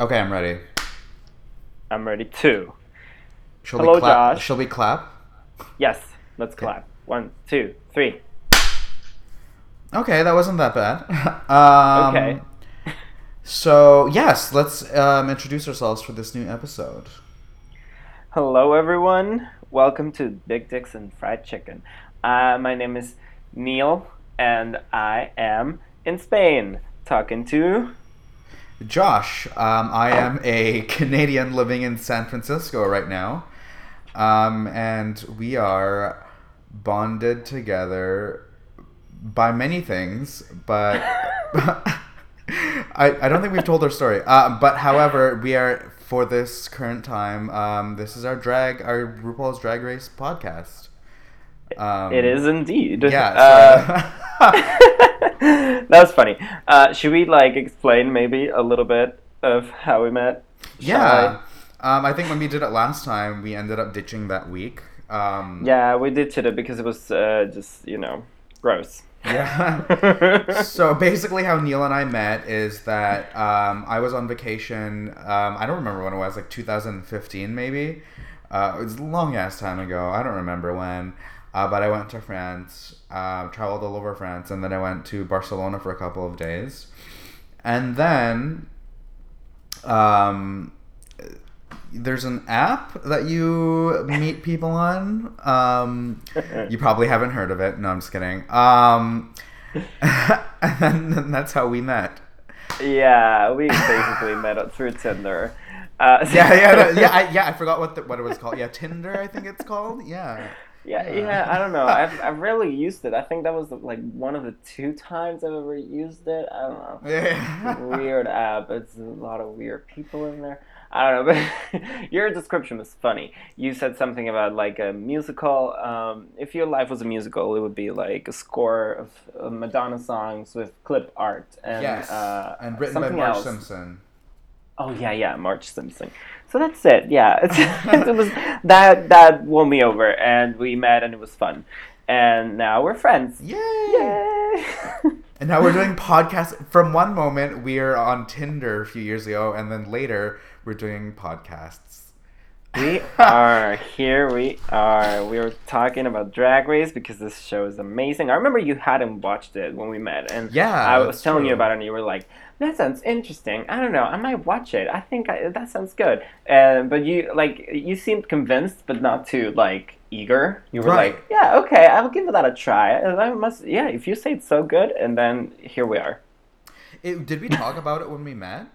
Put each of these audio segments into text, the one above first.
Okay, I'm ready. I'm ready too. Shall Hello, we clap? Josh. Shall we clap? Yes, let's clap. One, two, three. Okay, that wasn't that bad. um, Okay. So yes, let's um, introduce ourselves for this new episode. Hello, everyone. Welcome to Big Dicks and Fried Chicken. Uh, my name is Neil, and I am in Spain talking to. Josh, um, I am a Canadian living in San Francisco right now, um, and we are bonded together by many things, but I, I don't think we've told our story. Uh, but however, we are for this current time. Um, this is our drag, our RuPaul's Drag Race podcast. Um, It is indeed. Yeah. Uh, that was funny. Uh, should we like explain maybe a little bit of how we met? Shall Yeah. Um, I think when we did it last time, we ended up ditching that week. Um, Yeah, we did it because it was uh, just you know gross. Yeah. so basically, how Neil and I met is that um, I was on vacation. Um, I don't remember when it was, like 2015 maybe. Uh, it was a long ass time ago. I don't remember when. Uh, but I went to France, uh, traveled all over France, and then I went to Barcelona for a couple of days. And then um, there's an app that you meet people on. Um, you probably haven't heard of it. No, I'm just kidding. Um, and then that's how we met. yeah, we basically met up through Tinder. Uh, Yeah, yeah, yeah, I, yeah. I forgot what the, what it was called. Yeah, Tinder, I think it's called. Yeah. Yeah, yeah, I don't know. I've, I've rarely used it. I think that was like one of the two times I've ever used it. I don't know. Yeah. Weird app. It's a lot of weird people in there. I don't know, but your description was funny. You said something about like a musical. Um, if your life was a musical, it would be like a score of Madonna songs with clip art and yes. uh, and written by Marge else. Simpson. Oh yeah, yeah, Marge Simpson. So that's it. Yeah, it was that that won me over, and we met, and it was fun, and now we're friends. Yay! Yay! And now we're doing podcasts. From one moment, we are on Tinder a few years ago, and then later, we're doing podcasts. We are here. We are. We are talking about Drag Race because this show is amazing. I remember you hadn't watched it when we met, and Yeah, I was telling you about it, and you were like, "That sounds interesting. I don't know. I might watch it. I think I, that sounds good." And but you like you seemed convinced, but not too like eager. You were Right. like, "Yeah, okay, I'll give that a try." And I must, yeah, if you say it's so good, and then here we are. It, did we talk about it when we met?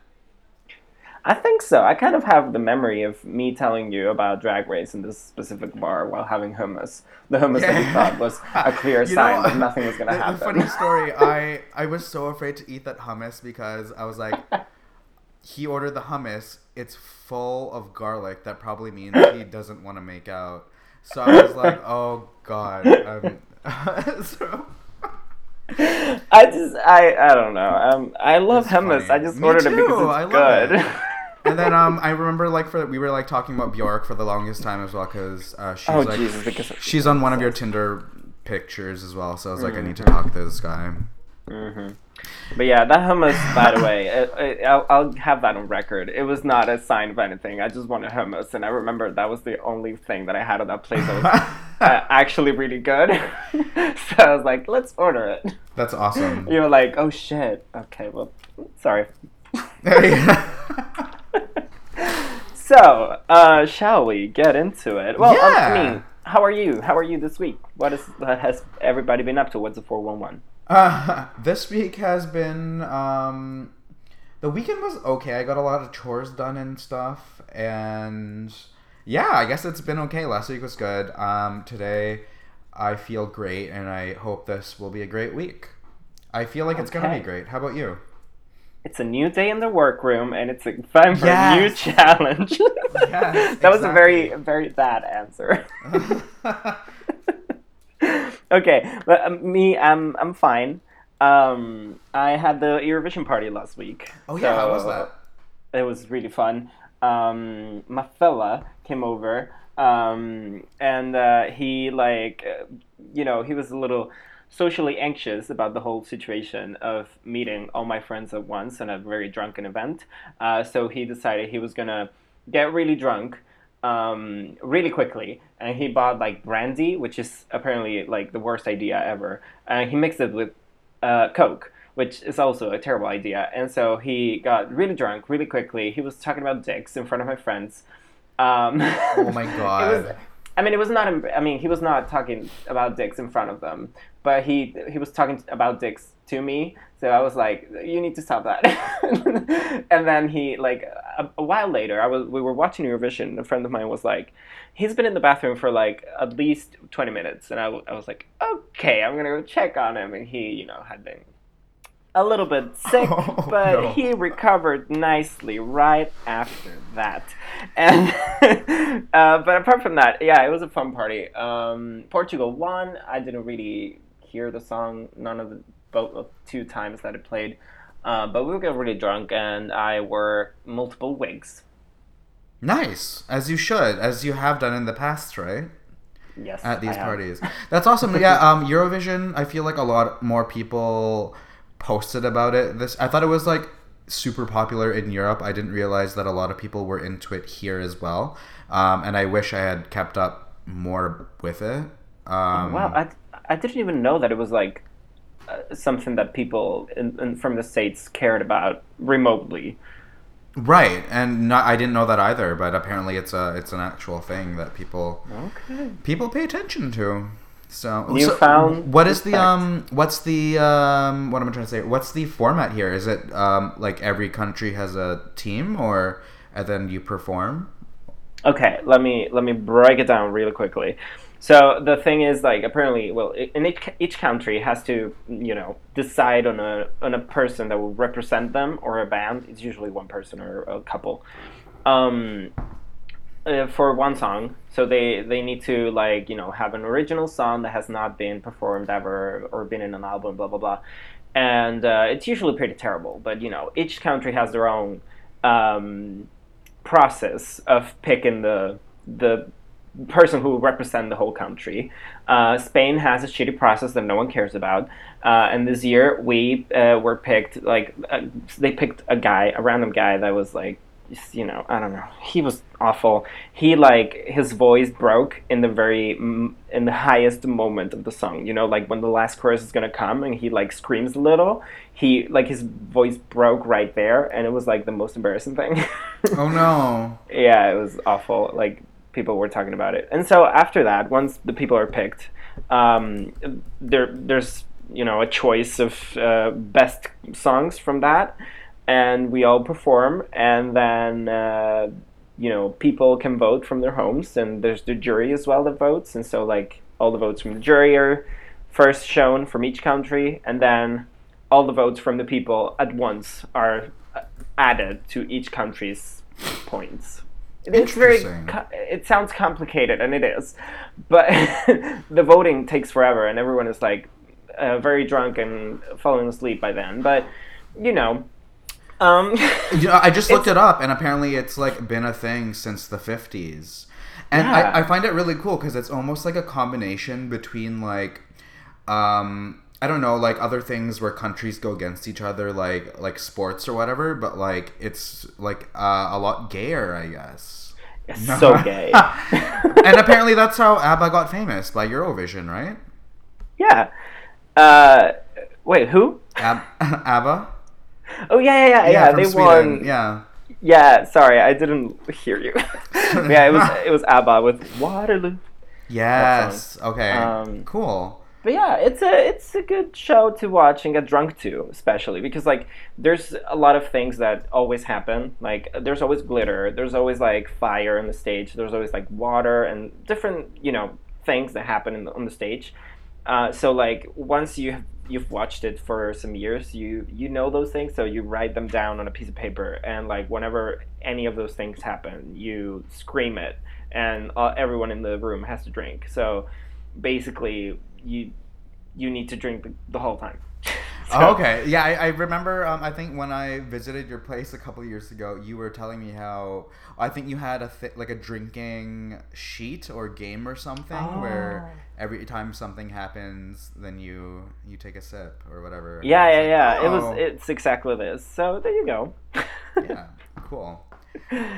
I think so. I kind of have the memory of me telling you about Drag Race in this specific bar while having hummus. The hummus that you thought was a clear sign know, that nothing was going to happen. Funny story, I I was so afraid to eat that hummus because I was like, he ordered the hummus. It's full of garlic. That probably means he doesn't want to make out. So I was like, oh god. Um, so, I just, I, I don't know. Um, I love It's hummus. funny. I just Me ordered it too. because I it's love good. it. And then um, I remember like for we were like talking about Bjork for the longest time as well because uh, she's oh like Jesus! Because she's on one of your Tinder pictures as well. So I was like, I need to Mm-hmm. talk to this guy. hmm But yeah, that hummus. By the way, it, I'll, I'll have that on record. It was not a sign of anything. I just wanted hummus, and I remember that was the only thing that I had at that place that was uh, actually really good. so I was like, let's order it. That's awesome. You were like, oh shit. Okay, well, sorry. So, uh, shall we get into it? Well, um, I mean, how are you? How are you this week? What is what has everybody been up to? What's the four one one? Uh, this week has been um, the weekend was okay. I got a lot of chores done and stuff, and yeah, I guess it's been okay. Last week was good. Um, today I feel great, and I hope this will be a great week. I feel like it's gonna be great. How about you? It's a new day in the workroom, and it's a time for Yes. a new challenge. Yes, that was a very, very bad answer. okay, but um, me, I'm, I'm fine. Um, I had the Eurovision party last week. oh yeah, how was that? it was really fun. Um, my fella came over, um, and uh, he like, uh, you know, he was a little socially anxious about the whole situation of meeting all my friends at once in a very drunken event. Uh, so he decided he was gonna get really drunk um, really quickly, and he bought like brandy, which is apparently like the worst idea ever. And he mixed it with uh, Coke, which is also a terrible idea. And so he got really drunk really quickly. He was talking about dicks in front of my friends. Um, Oh my god. I mean, it was not. I mean, he was not talking about dicks in front of them, but he he was talking about dicks to me. So I was like, "You need to stop that." and then he like a, a while later, I was we were watching Eurovision. A friend of mine was like, "He's been in the bathroom for like at least twenty minutes," and I, I was like, "Okay, I'm gonna go check on him." And he, you know, had been a little bit sick, Oh, but no. he recovered nicely right after that. And uh, but apart from that, yeah, it was a fun party. Um, Portugal won. I didn't really hear the song none of the both of two times that it played. Uh, but we got really drunk, and I wore multiple wigs. Nice, as you should, as you have done in the past, right? Yes, At these I have. parties. That's awesome. Yeah, um, Eurovision. I feel like a lot more people posted about it. This I thought it was like super popular in Europe. I didn't realize that a lot of people were into it here as well. Um, and I wish I had kept up more with it. Um, Wow, I, I didn't even know that it was like uh, something that people in, in, from the states cared about remotely. Right, and not, I didn't know that either. But apparently, it's a it's an actual thing that people Okay. people pay attention to. So, so what is the um what's the um what am I trying to say? What's the format here? Is it um like every country has a team or and then you perform? Okay, let me let me break it down really quickly. So the thing is, like, apparently, well, in each, each country has to, you know, decide on a on a person that will represent them or a band. It's usually one person or a couple. Um, uh, for one song, so they they need to like you know have an original song that has not been performed ever or been in an album, blah blah blah, and uh, it's usually pretty terrible. But you know, each country has their own um, process of picking the the person who will represent the whole country. Uh, Spain has a shitty process that no one cares about, uh, and this year we uh, were picked like uh, they picked a guy, a random guy that was like, you know, I don't know, he was awful. He like his voice broke in the very in the highest moment of the song. You know, like when the last chorus is gonna come and he like screams a little. He like his voice broke right there, and it was like the most embarrassing thing. Oh no. yeah, it was awful. Like people were talking about it, and so after that, once the people are picked, um, there there's you know a choice of uh, best songs from that, and we all perform, and then uh, you know people can vote from their homes, and there's the jury as well that votes, and so like all the votes from the jury are first shown from each country, and then all the votes from the people at once are uh, added to each country's points. It's very. Interesting. It sounds complicated, and it is, but the voting takes forever, and everyone is like uh, very drunk and falling asleep by then. But you know, um, You know, I just looked it up, and apparently it's like been a thing since the fifties, and Yeah. I, I find it really cool because it's almost like a combination between like, um, I don't know, like other things where countries go against each other, like like sports or whatever, but like it's like uh, a lot gayer, I guess. it's so gay. and apparently that's how ABBA got famous by Eurovision, right? yeah. Uh, wait, who? Ab- ABBA. Oh yeah, yeah, yeah. yeah, they Sweden, won. Yeah. Yeah, sorry, I didn't hear you. yeah, it was it was ABBA with Waterloo. Yes. Okay. Um, cool. But yeah, it's a it's a good show to watch and get drunk to, especially because like there's a lot of things that always happen. Like there's always glitter, there's always like fire on the stage, there's always like water and different you know things that happen in the, on the stage. Uh, so like once you have, you've watched it for some years, you you know those things, so you write them down on a piece of paper, and like whenever any of those things happen, you scream it, and uh, everyone in the room has to drink. So basically, you you need to drink the, the whole time. Oh, okay. Yeah, I, I remember. Um, I think when I visited your place a couple years ago, you were telling me how I think you had a th- like a drinking sheet or game or something where Oh. every time something happens, then you you take a sip or whatever. Yeah, yeah, like, yeah. It oh, was. It's exactly this. So there you go. yeah, cool.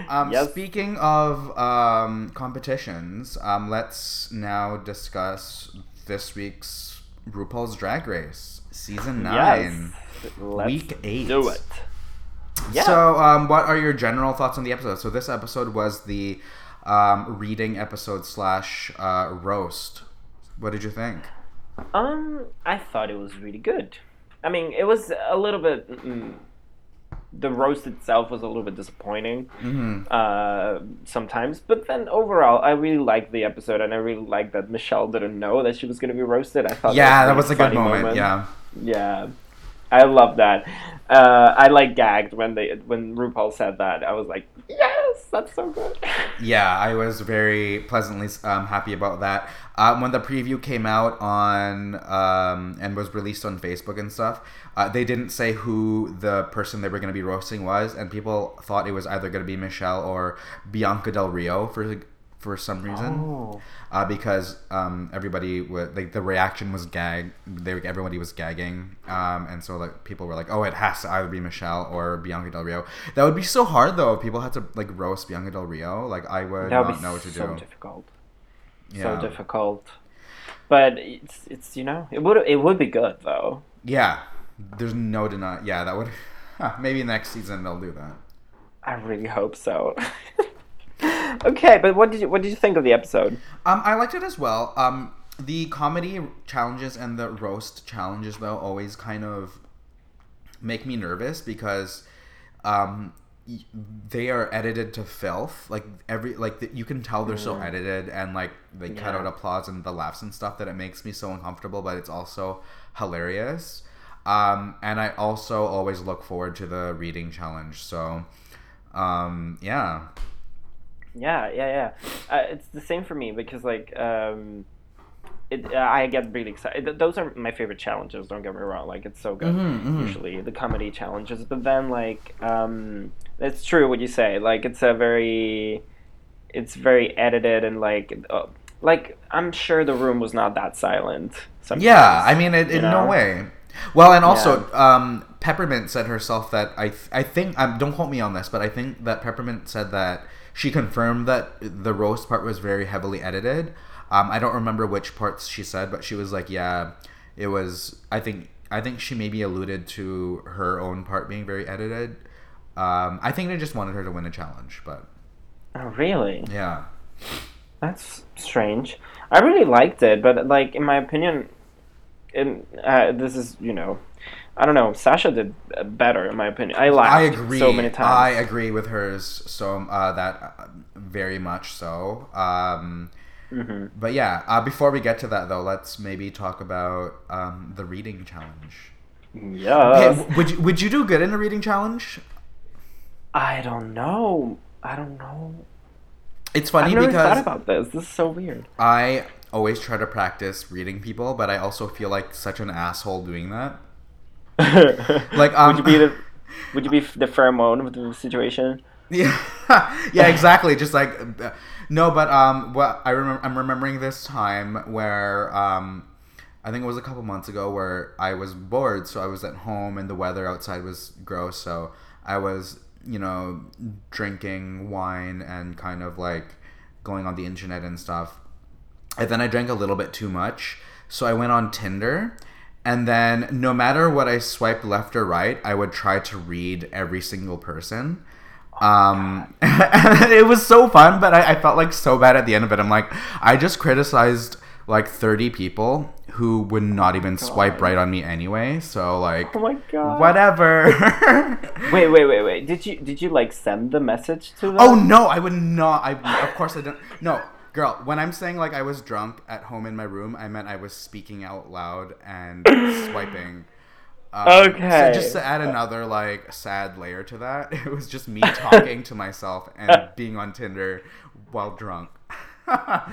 Um, Yes. Speaking of um, competitions, um, let's now discuss this week's RuPaul's Drag Race season nine. Yes. Let's Week eight. Do it. Yeah. So, um, what are your general thoughts on the episode? So, this episode was the um, reading episode slash uh, roast. What did you think? Um, I thought it was really good. I mean, it was a little bit. Mm, the roast itself was a little bit disappointing hmm uh, sometimes, but then overall, I really liked the episode, and I really liked that Michelle didn't know that she was going to be roasted. I thought Yeah, that really was a good funny moment. Yeah. Yeah. I love that. Uh, I like gagged when they when RuPaul said that. I was like, yes, that's so good. Yeah, I was very pleasantly um, happy about that. Um, when the preview came out on um, and was released on Facebook and stuff, uh, they didn't say who the person they were going to be roasting was, and people thought it was either going to be Michelle or Bianca Del Rio for for some reason. Oh. uh, because um, everybody was like the reaction was gag. They everybody was gagging, um, and so like people were like, "Oh, it has to either be Michelle or Bianca Del Rio." That would be so hard though if people had to like roast Bianca Del Rio. Like I would would not know what to so do. So difficult. Yeah. So difficult. But it's it's you know it would it would be good though. Yeah, there's no deny. Yeah, that would. Huh, maybe next season they'll do that. I really hope so. okay, but what did you what did you think of the episode? Um, I liked it as well. Um, the comedy challenges and the roast challenges though always kind of make me nervous because um they are edited to filth. Like every like the, you can tell they're so edited and like they cut out applause and the laughs and stuff that it makes me so uncomfortable but it's also hilarious. Um and i also always look forward to the reading challenge so um yeah Yeah, yeah, yeah. Uh, it's the same for me because like um, it I get really excited. Those are my favorite challenges. Don't get me wrong. Like it's so good. Mhm, mhm. Usually the comedy challenges, but then like um, it's true what you say. Like it's a very, it's very edited and like. Uh, like I'm sure the room was not that silent. Sometimes, Yeah, I mean, it, in know? no way. Well, and also, um, Peppermint said herself that I, th- I think, um, don't quote me on this, but I think that Peppermint said that she confirmed that the roast part was very heavily edited. Um, I don't remember which parts she said, but she was like, yeah, it was. I think, I think she maybe alluded to her own part being very edited. Um, I think they just wanted her to win a challenge, but Oh really? yeah. That's strange. I really liked it, but like in my opinion, in, uh, this is you know, I don't know. Sasha did better in my opinion. I laughed I agree. so many times. I agree with hers so uh, that uh, very much so. Um, hmm but yeah, uh, before we get to that though, let's maybe talk about um, the reading challenge. Yeah. Hey, would you, would you do good in a reading challenge? I don't know. I don't know. It's I've funny thought because about this. This is so weird. I always try to practice reading people, but I also feel like such an asshole doing that. like, um, would you be the would you be the Farrah Moan of the situation? Yeah, yeah, exactly. Just like no, but um, what I remember, I'm remembering this time where um, I think it was a couple months ago where I was bored, so I was at home and the weather outside was gross, so I was you know drinking wine and kind of like going on the internet and stuff. And then I drank a little bit too much, so I went on Tinder. And then, no matter what I swipe left or right, I would try to read every single person. Um, it was so fun, but I, I felt like so bad at the end of it. I'm like, I just criticized like 30 people who would not even swipe right on me anyway. So like, Oh my god. whatever. Wait, wait, wait, wait. Did you did you like send the message to them? Oh no, I would not. I of course I don't. No, girl. When I'm saying like I was drunk at home in my room, I meant I was speaking out loud and swiping. Um, Okay. So just to add another like sad layer to that, it was just me talking to myself and being on Tinder while drunk. um,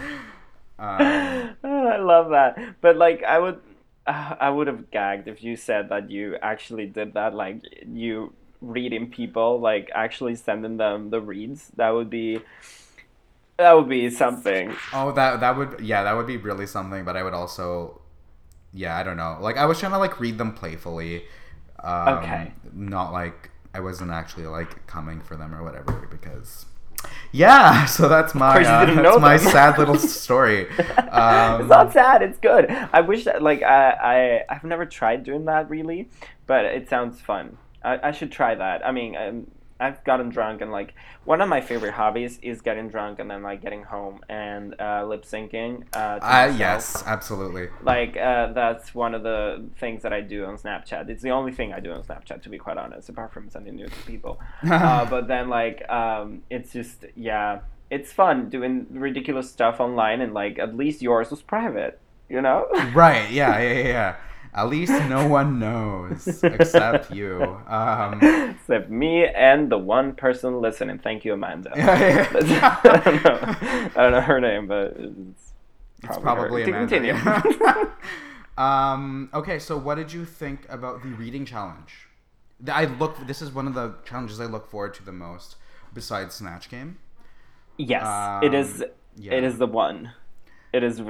Oh, I love that. But like I would uh, I would have gagged if you said that you actually did that, like you reading people, like actually sending them the reads. That would be that would be something. Oh, that that would yeah, that would be really something. But I would also, yeah, I don't know. Like I was trying to like read them playfully. Um, Okay. Not like I wasn't actually like coming for them or whatever because. Yeah, so that's my uh, that's my sad little story. Um, it's not sad. It's good. I wish that like I I I've never tried doing that really, but it sounds fun. I, I should try that. I mean, um, I've gotten drunk and like one of my favorite hobbies is getting drunk and then like getting home and uh, lip syncing. Uh, Uh, yes, absolutely. Like uh, that's one of the things that I do on Snapchat. It's the only thing I do on Snapchat, to be quite honest, apart from sending news to people. uh, but then like um, it's just yeah, it's fun doing ridiculous stuff online, and like at least yours was private, you know. Right? Yeah, yeah, yeah, yeah. At least no one knows except you. Um, Except me and the one person listening. Thank you, Amanda. yeah, yeah. I don't know. I don't know her name, but it's It's probably, probably her. Amanda. Um, okay, so what did you think about the reading challenge? I look. This is one of the challenges I look forward to the most, besides Snatch Game. Yes, it is. Um, yeah. It is the one. It is.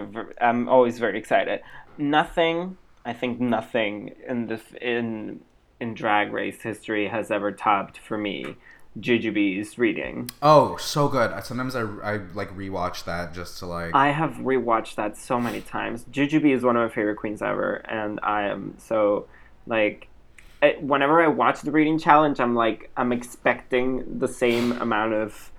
I'm always very excited. Nothing. I think nothing in this in in Drag Race history has ever topped for me Jujubee's reading. Oh, so good. Sometimes I, I like rewatch that just to like. I have rewatched that so many times. Jujubee is one of my favorite queens ever, and I am so like. I, whenever I watch the reading challenge, I'm like I'm expecting the same amount of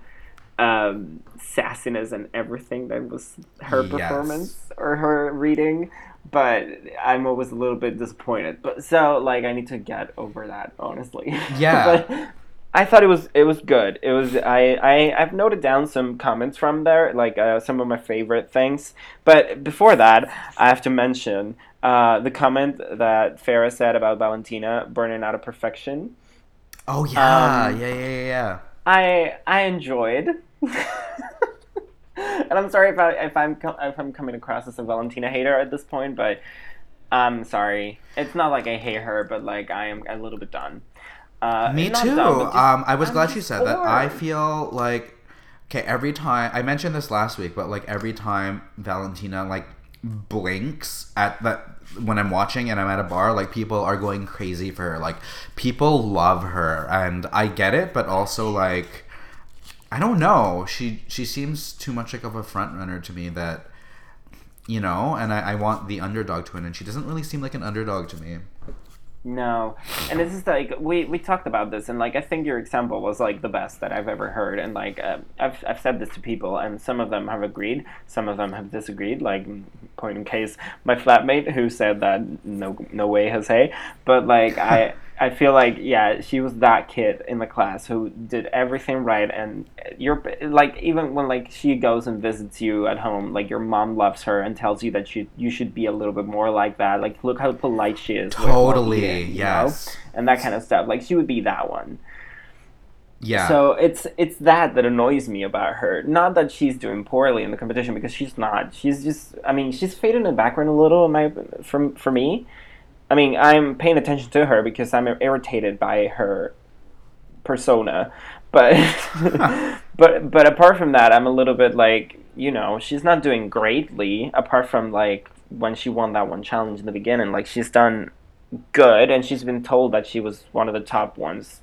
um, sassiness and everything that was her Yes. performance or her reading, but I'm always a little bit disappointed. But so like I need to get over that honestly. Yeah. but I thought it was it was good. It was I I I've noted down some comments from there, like uh, some of my favorite things. But before that, I have to mention uh, the comment that Farrah said about Valentina burning out of perfection. oh yeah, um, yeah, yeah, yeah, yeah. I I enjoyed. and I'm sorry if I if I'm if I'm coming across as a Valentina hater at this point, but I'm sorry. It's not like I hate her, but like I am a little bit done. Uh, Me too. done, just- um, I was I'm glad she said that. I feel like okay every time I mentioned this last week, but like every time Valentina like blinks at that when I'm watching and I'm at a bar, like people are going crazy for her. Like people love her, and I get it, but also like I don't know. She she seems too much like of a front runner to me that. You know, and I, I want the underdog to win, and she doesn't really seem like an underdog to me. No, and this is like we we talked about this, and like I think your example was like the best that I've ever heard, and like uh, I've I've said this to people, and some of them have agreed, some of them have disagreed. Like point in case, my flatmate who said that no no way Jose, but like I. I feel like yeah, she was that kid in the class who did everything right, and you're like even when like she goes and visits you at home, like your mom loves her and tells you that you you should be a little bit more like that. Like look how polite she is. Totally, eating, you know? yes. and that kind of stuff. Like she would be that one. Yeah. So it's it's that that annoys me about her. Not that she's doing poorly in the competition because she's not. She's just I mean she's faded in the background a little. In my for for me, I mean I'm paying attention to her because I'm irritated by her persona, but but but apart from that, I'm a little bit like you know she's not doing greatly. Apart from like when she won that one challenge in the beginning, like she's done good and she's been told that she was one of the top ones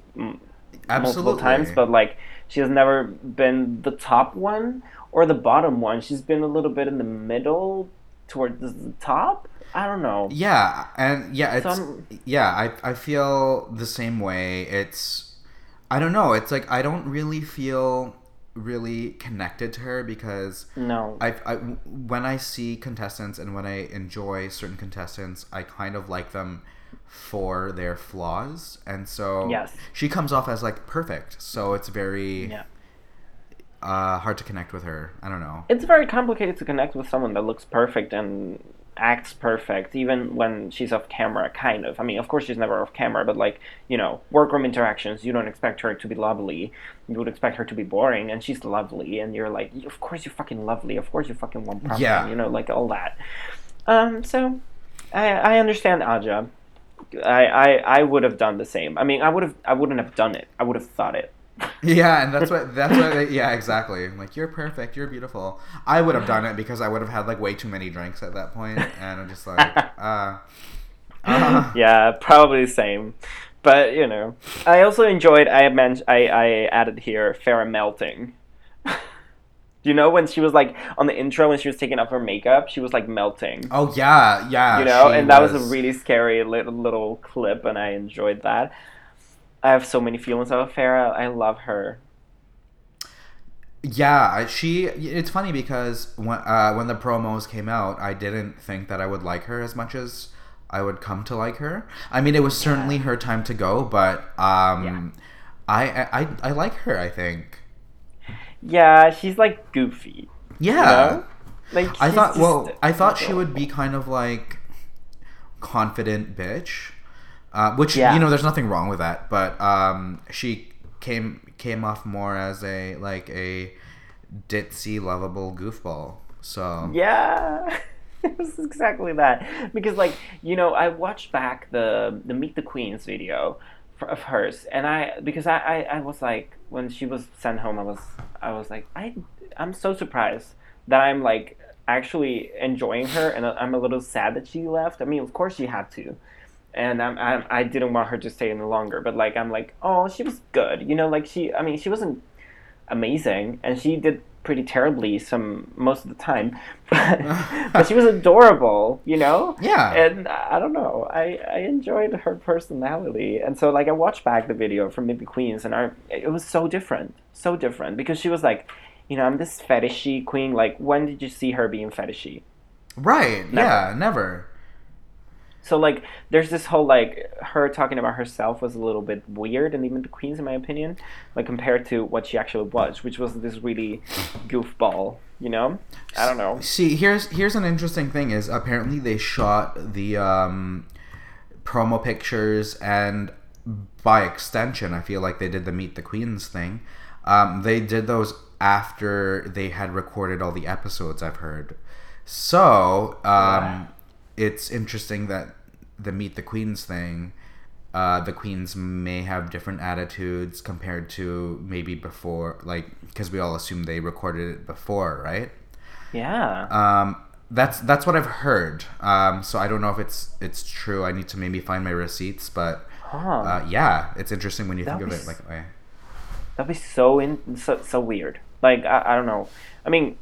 Absolutely. multiple times, but like she has never been the top one or the bottom one. She's been a little bit in the middle towards the top. I don't know. Yeah, and yeah, it's Some- yeah. I I feel the same way. It's I don't know. It's like I don't really feel really connected to her because No. I, I when I see contestants and when I enjoy certain contestants, I kind of like them for their flaws, and so Yes. she comes off as like perfect. So it's very yeah. Uh, hard to connect with her. I don't know. It's very complicated to connect with someone that looks perfect and acts perfect, even when she's off camera, kind of. I mean, of course, she's never off camera, but like, you know, workroom interactions, you don't expect her to be lovely. You would expect her to be boring, and she's lovely, and you're like, of course, you're fucking lovely. Of course, you fucking won prom. Yeah. You know, like all that. Um, so, I, I understand Aja. I, I I would have done the same. I mean, I would have I wouldn't have done it. I would have thought it. Yeah, and that's what that's what they, yeah, exactly. Like you're perfect, you're beautiful. I would have done it because I would have had like way too many drinks at that point and I'm just like uh, uh yeah, probably the same. But you know, I also enjoyed. I mentioned. I I added here Farrah melting. you know when she was like on the intro when she was taking off her makeup, she was like melting. Oh yeah, yeah. You know, and that was... a really scary little little clip, and I enjoyed that. I have so many feelings about Farrah. I love her. Yeah, she. It's funny because when uh, when the promos came out, I didn't think that I would like her as much as I would come to like her. I mean, it was certainly yeah. her time to go, but um, yeah. I, I I like her. I think. Yeah, she's like goofy. Yeah. You know? Like I thought. Well, I thought she would be kind of like confident bitch, uh, which yeah. you know, there's nothing wrong with that. But um, she came came off more as a like a ditzy, lovable goofball. So yeah. it was exactly that because like you know i watched back the the meet the queens video of hers and i because I, I i was like when she was sent home i was i was like i i'm so surprised that i'm like actually enjoying her and i'm a little sad that she left i mean of course she had to and I'm, I'm i didn't want her to stay any longer but like i'm like oh she was good you know like she i mean she wasn't amazing and she did pretty terribly some most of the time but she was adorable you know? Yeah. And i don't know i i enjoyed her personality and so like i watched back the video from the Queens and I, it was so different so different because she was like you know i'm this fetishy queen like when did you see her being fetishy? Right never. yeah never so like there's this whole like her talking about herself was a little bit weird and even the queens in my opinion like compared to what she actually was which was this really goofball you know? I don't know. See here's here's an interesting thing is apparently they shot the um promo pictures and by extension i feel like they did the meet the queens thing. Um they did those after they had recorded all the episodes i've heard. So um it's interesting that the meet the queens thing uh, the queens may have different attitudes compared to maybe before like because we all assume they recorded it before right? Yeah. Um that's that's what i've heard. Um so i don't know if it's it's true. I need to maybe find my receipts but huh. uh, yeah it's interesting when you think of it like way that'd be so in so, so weird. Like I, I don't know. I mean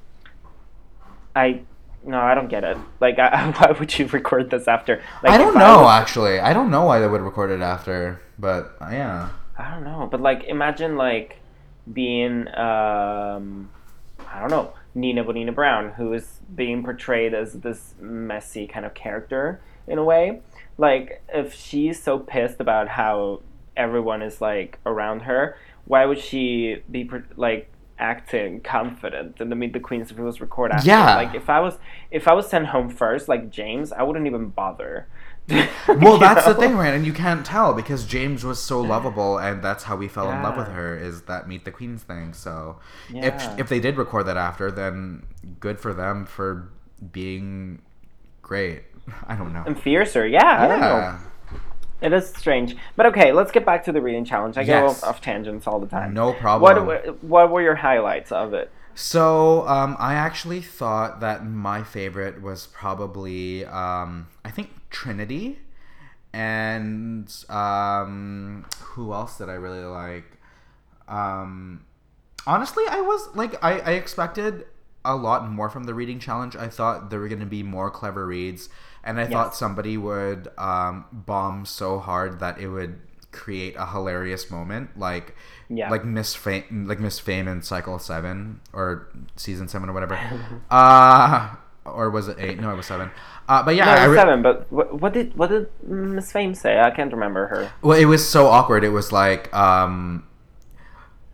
i no, I don't get it. Like, I, why would you record this after? Like, I don't know. I was, actually, I don't know why they would record it after, but uh, yeah. I don't know, but like, imagine like being, um, I don't know, Nina Bo'nina Brown, who is being portrayed as this messy kind of character in a way. Like, if she's so pissed about how everyone is like around her, why would she be like acting confident and the meet the queens if it was recorded after. yeah like if i was if i was sent home first like Jaymes i wouldn't even bother well that's know? the thing right and you can't tell because Jaymes was so lovable and that's how we fell yeah. in love with her is that meet the queens thing so yeah. if if they did record that after then good for them for being great i don't know and fiercer yeah I don't know. yeah it is strange, but okay. Let's get back to the reading challenge. I yes. go off tangents all the time. No problem. What What were your highlights of it? So um, I actually thought that my favorite was probably um, I think Trinity, and um, who else did I really like? Um, honestly, I was like I, I expected a lot more from the reading challenge. I thought there were going to be more clever reads and I yes. thought somebody would um, bomb so hard that it would create a hilarious moment, like yeah. like Miss Fame, like Miss Fame in Cycle Seven or Season Seven or whatever. uh or was it eight? No, it was seven. Uh, but yeah, no, it was re- seven. But what, what, did what did Miss Fame say? I can't remember her. Well, it was so awkward. It was like um,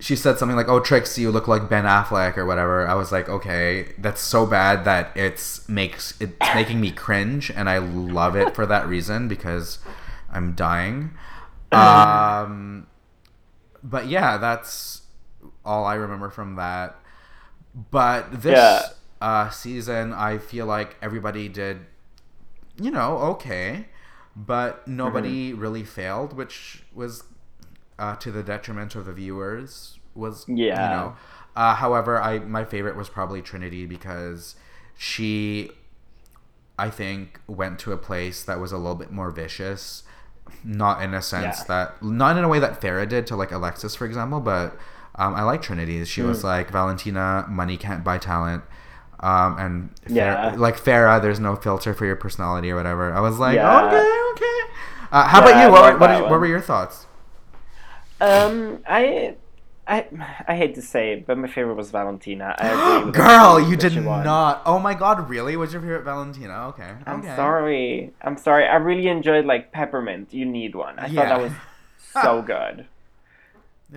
she said something like, "Oh, Trixie, you look like Ben Affleck" or whatever. I was like, "Okay, that's so bad that it's makes it's making me cringe, and I love it for that reason because I'm dying." Um, but yeah, that's all I remember from that. But this yeah. uh, season, I feel like everybody did you know, okay, but nobody mm-hmm. really failed, which was uh, to the detriment of the viewers. Was yeah, you know. Uh, however, I my favorite was probably Trinity because she, I think, went to a place that was a little bit more vicious. Not in a sense yeah. that, not in a way that Farrah did to like Alexis, for example, but um, I like Trinity. She mm. was like Valentina, money can't buy talent. Um, and yeah. like Farrah, there's no filter for your personality or whatever. I was like, yeah. okay, okay. Uh, how yeah, about you? What, what, what, were your thoughts? Um, I, I, I hate to say it, but my favorite was Valentina. Girl, you did not. Oh my god, really? What's your favorite Valentina? Okay. I'm okay. sorry. I'm sorry. I really enjoyed like Peppermint. You need one. I thought that was so good.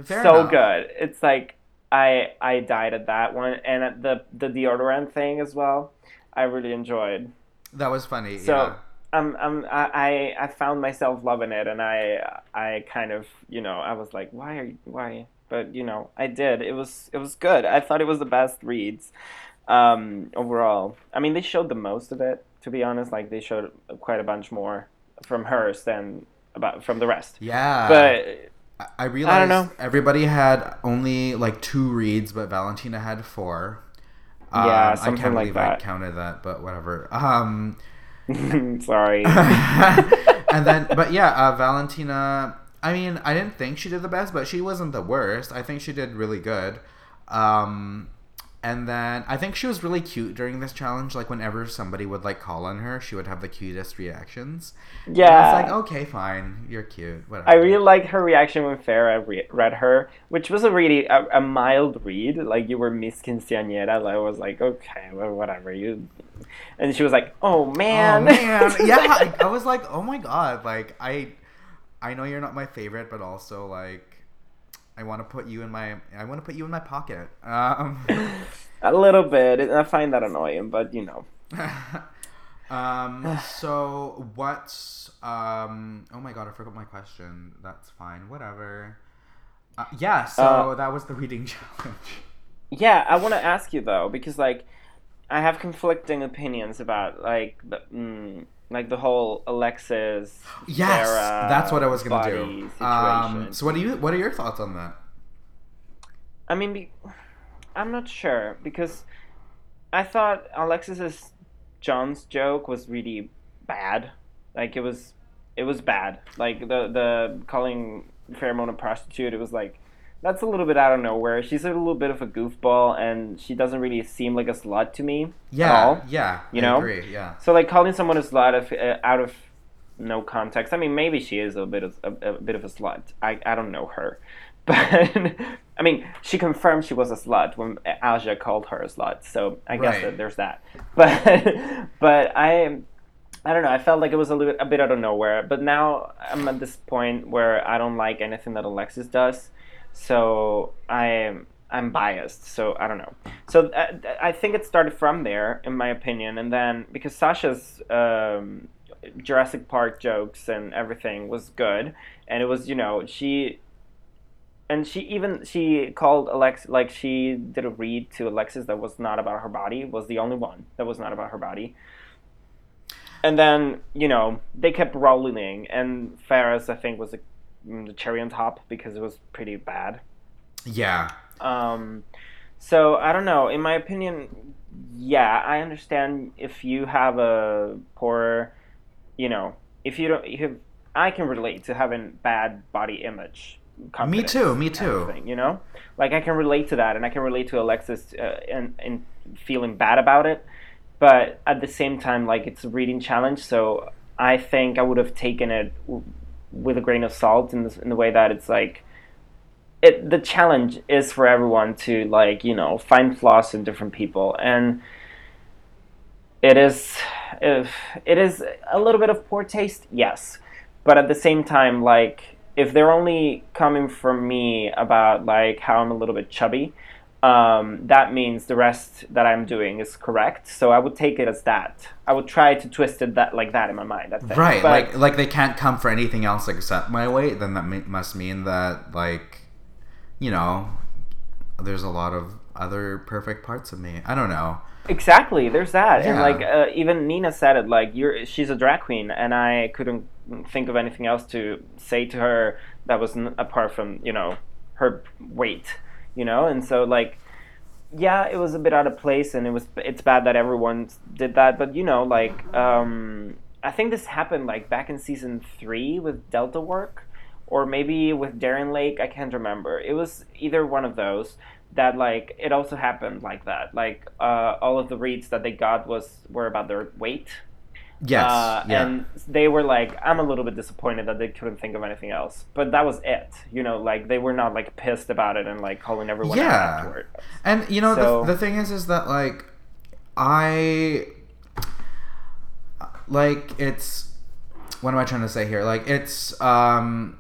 Fair so enough. good. It's like I I died at that one, and at the the deodorant thing as well. I really enjoyed. That was funny. So. Yeah. Um, um, I'm, I I found myself loving it, and I, I kind of, you know, I was like, why are you, why? But you know, I did. It was, it was good. I thought it was the best reads, um, overall. I mean, they showed the most of it, to be honest. Like they showed quite a bunch more from hers than about from the rest. Yeah. But I realized I don't know. everybody had only like two reads, but Valentina had four. Yeah, um, something I can't believe like I counted that, but whatever. Um, Sorry. and then, but yeah, uh, Valentina. I mean, I didn't think she did the best, but she wasn't the worst. I think she did really good. Um, and then I think she was really cute during this challenge. Like whenever somebody would like call on her, she would have the cutest reactions. Yeah, it's like okay, fine, you're cute. Whatever. I really liked her reaction when Farrah re- read her, which was a really a, a, mild read. Like you were Miss Quinceañera. I was like, okay, well, whatever you. And she was like, oh man, oh, man, yeah. I, I was like, oh my god, like I, I know you're not my favorite, but also like I want to put you in my I want to put you in my pocket. Um, a little bit. I find that annoying, but you know. um. so what's um? Oh my god, I forgot my question. That's fine. Whatever. Uh, yeah. So uh, that was the reading challenge. Yeah, I want to ask you though because like I have conflicting opinions about like the. Mm, like the whole Alexis. Yes, Sarah that's what I was gonna do. Um, so what do you? What are your thoughts on that? I mean, be, I'm not sure because I thought Alexis's John's joke was really bad. Like it was, it was bad. Like the the calling Farrah Moan a prostitute. It was like that's a little bit out of nowhere. She's a little bit of a goofball, and she doesn't really seem like a slut to me. Yeah, yeah, you I know, agree, yeah. So like calling someone a slut of, uh, out of no context. I mean, maybe she is a bit of a, a, bit of a slut. I I don't know her, but I mean, she confirmed she was a slut when Aja called her a slut. So I guess right. that there's that. But but I. I don't know. I felt like it was a little a bit out of nowhere, but now I'm at this point where I don't like anything that Alexis does so I'm I'm biased, so I don't know. So uh, I think it started from there, in my opinion, and then because Sasha's um, Jurassic Park jokes and everything was good, and it was you know she, and she even she called Alex like she did a read to Alexis that was not about her body was the only one that was not about her body. And then you know they kept rolling, and Ferris I think was a the cherry on top because it was pretty bad. Yeah. Um, so I don't know. In my opinion, yeah, I understand if you have a poor, you know, if you don't, if I can relate to having bad body image. Me too. Me too. Thing, you know, like I can relate to that, and I can relate to Alexis uh, and and feeling bad about it. But at the same time, like it's a reading challenge, so I think I would have taken it with a grain of salt in, in the way that it's like it the challenge is for everyone to like you know find flaws in different people. And it is if it is a little bit of poor taste yes. But at the same time like if they're only coming from me about like how i'm a little bit chubby um, that means the rest that I'm doing is correct. So I would take it as that. I would try to twist it that like that in my mind. Right, but, like like they can't come for anything else except my weight. Then that must mean that like, you know, there's a lot of other perfect parts of me. I don't know. Exactly, there's that, and like uh, even Nina said it. Like you're, she's a drag queen, and I couldn't think of anything else to say to her that was n- apart from you know her weight, you know, and so like yeah, it was a bit out of place, and it was it's bad that everyone did that, but you know, like um, I think this happened like back in season three with Delta Work, or maybe with Darienne Lake. I can't remember. It was either one of those that like it also happened like that. Like uh, all of the reads that they got was were about their weight. Yes. Uh, yeah. And they were like, I'm a little bit disappointed that they couldn't think of anything else. But that was it. You know, like they were not like pissed about it and like calling everyone out Yeah. afterward. And you know So- the, the thing is is that like I like it's what am I trying to say here? Like it's um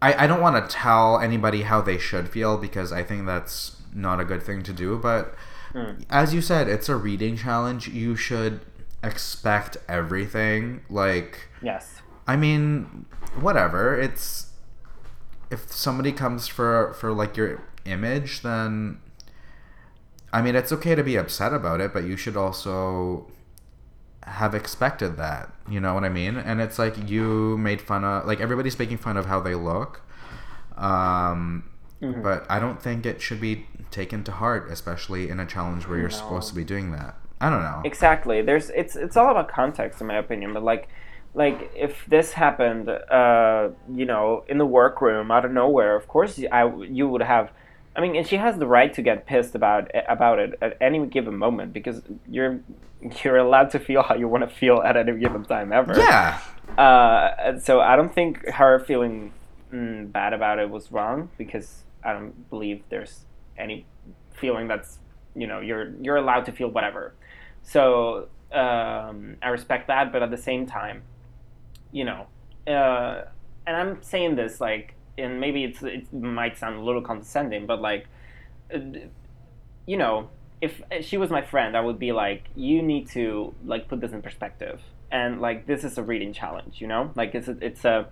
I, I don't want to tell anybody how they should feel because I think that's not a good thing to do, but Hmm. as you said, it's a reading challenge. You should expect everything. Like Yes. I mean, whatever. It's if somebody comes for for like your image, then I mean, it's okay to be upset about it, but you should also have expected that. You know what I mean? And it's like you made fun of like everybody's making fun of how they look. Um Mhm. but I don't think it should be taken to heart, especially in a challenge where you're No. supposed to be doing that. I don't know. Exactly. There's it's it's all about context in my opinion, but like like if this happened uh you know in the workroom out of nowhere, of course I you would have I mean, and she has the right to get pissed about about it at any given moment because you're you're allowed to feel how you want to feel at any given time ever. Yeah. Uh, so I don't think her feeling mm, bad about it was wrong because I don't believe there's any feeling that's you know you're you're allowed to feel whatever. So um, I respect that, but at the same time, you know, uh, and I'm saying this like, and maybe it's it might sound a little condescending, but like, uh, you know, if she was my friend, I would be like, you need to like put this in perspective, and like this is a reading challenge, you know, like it's a, it's a,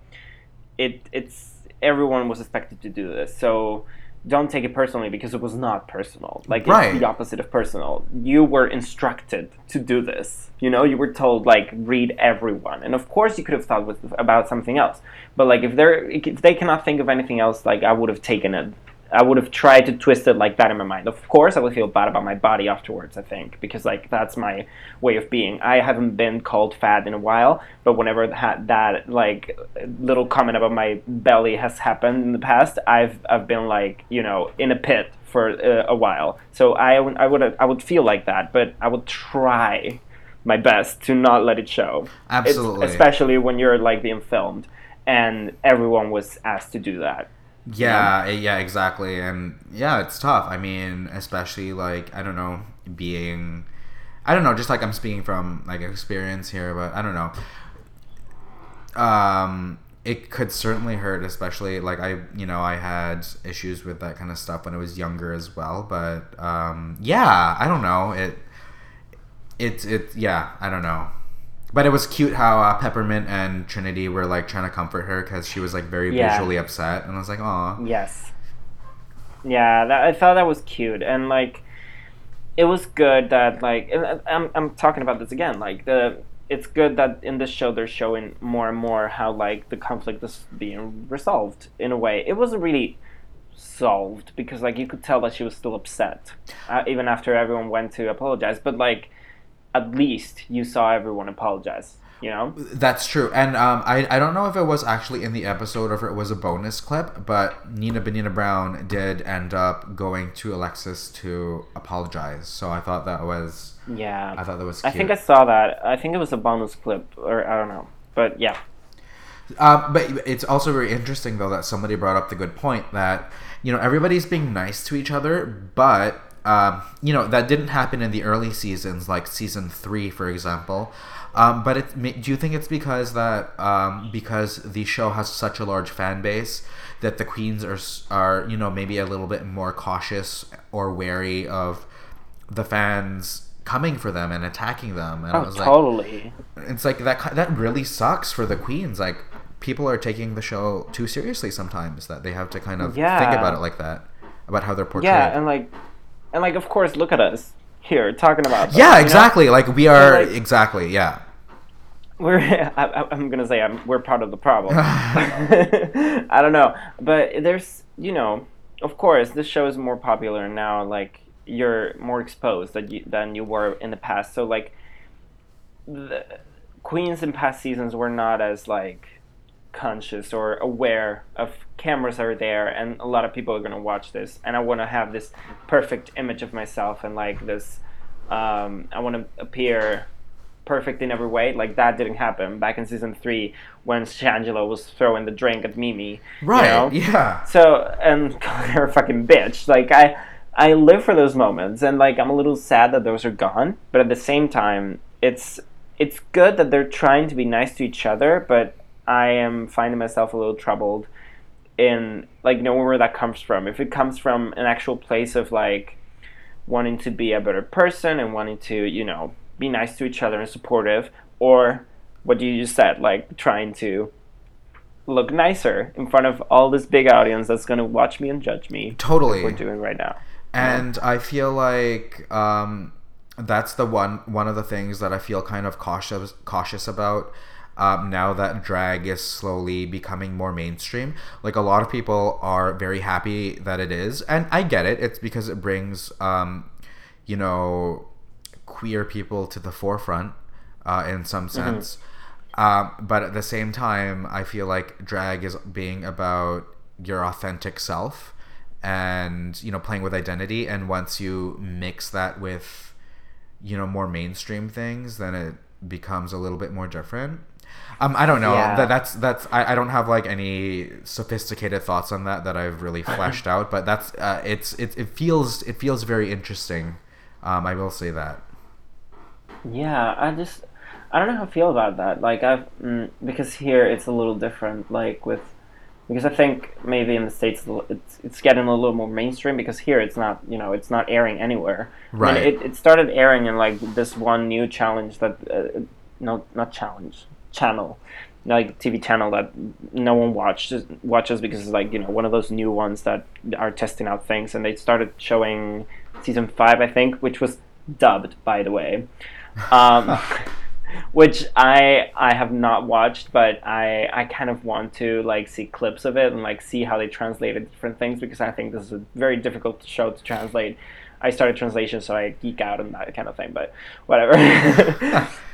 it it's everyone was expected to do this, so don't take it personally because it was not personal. Like Right. it's the opposite of personal. You were instructed to do this. You know, you were told like read everyone, and of course you could have thought with, about something else. But like if they're if they cannot think of anything else, like I would have taken it. I would have tried to twist it like that in my mind. Of course, I would feel bad about my body afterwards. I think because like that's my way of being. I haven't been called fat in a while, but whenever that, that like little comment about my belly has happened in the past, I've I've been like you know in a pit for uh, a while. So I would I would I would feel like that, but I would try my best to not let it show. It's- Absolutely. especially when you're like being filmed, and everyone was asked to do that. Yeah, eh, yeah, exactly. And yeah, it's tough. I mean, especially like I don't know, being I don't know, just like I'm speaking from like experience here, but I don't know. Um it could certainly hurt, especially like I, you know, I had issues with that kind of stuff when I was younger as well. But um, yeah, I don't know. It, it's it, yeah, I don't know. But it was cute how uh, Peppermint and Trinity were like trying to comfort her because she was like very Yeah. visually upset, and I was like, "Aw." Yes. Yeah, that, I thought that was cute, and like, it was good that like, I'm I'm talking about this again. Like the, it's good that in this show they're showing more and more how like the conflict is being resolved in a way. It wasn't really solved because like you could tell that she was still upset, uh, even after everyone went to apologize. But like, at least you saw everyone apologize. You know. That's true, and um, I I don't know if it was actually in the episode or if it was a bonus clip, but Nina Bo'nina Brown did end up going to Alexis to apologize. So I thought that was Yeah. I thought that was I think I saw that. I think it was a bonus clip, or I don't know. But yeah. Um, but it's also very interesting though that somebody brought up the good point that you know everybody's being nice to each other, but um, you know that didn't happen in the early seasons, like season three, for example. Um, but it, do you think it's because that um, because the show has such a large fan base that the queens are are you know maybe a little bit more cautious or wary of the fans coming for them and attacking them? And I Oh, was like, totally. it's like that that really sucks for the queens like people are taking the show too seriously sometimes that they have to kind of think about it like that about how they're portrayed. Yeah, and like, and like, of course, look at us here talking about. Them, yeah, you know? exactly. Like we are like- exactly. Yeah. we're I, I'm gonna say I'm, we're part of the problem. I don't know, but there's you know, of course, this show is more popular now. Like you're more exposed than you, than you were in the past. So like, the queens in past seasons were not as like conscious or aware of cameras are there and a lot of people are going to watch this and i want to have this perfect image of myself and like this um, i want to appear perfect in every way like that didn't happen back in season three when shangela was throwing the drink at mimi you Right. know? Yeah. so and calling her a fucking bitch like i i live for those moments and like i'm a little sad that those are gone but at the same time it's it's good that they're trying to be nice to each other but i am finding myself a little troubled in like knowing where that comes from if it comes from an actual place of like wanting to be a better person and wanting to you know be nice to each other and supportive or what you just said like trying to look nicer in front of all this big audience that's going to watch me and judge me Totally. we're doing right now and I feel like um, that's the one one of the things that I feel kind of cautious cautious about um, now that drag is slowly becoming more mainstream. Like a lot of people are very happy that it is, and I get it. It's because it brings um, you know queer people to the forefront uh, in some sense. Um, but at the same time, I feel like drag is being about your authentic self and you know playing with identity and once you mix that with you know more mainstream things then it becomes a little bit more different um, I don't know. Yeah. That that's that's I, I don't have like any sophisticated thoughts on that that I've really fleshed out, but that's uh, it's it, it feels it feels very interesting. Um, I will say that. yeah i just i don't know how i feel about that like i've mm, because here it's a little different like with because i think maybe in the states it's it's getting a little more mainstream because here it's not you know it's not airing anywhere I mean, Right. it, it started airing in like this one new challenge that uh, no not challenge channel like TV channel that no one watches watches because it's like you know one of those new ones that are testing out things. And they started showing season five I think which was dubbed by the way. Um, which I I have not watched but I I kind of want to like see clips of it and like see how they translated different things because I think this is a very difficult show to translate. I started translation so I geek out and that kind of thing but whatever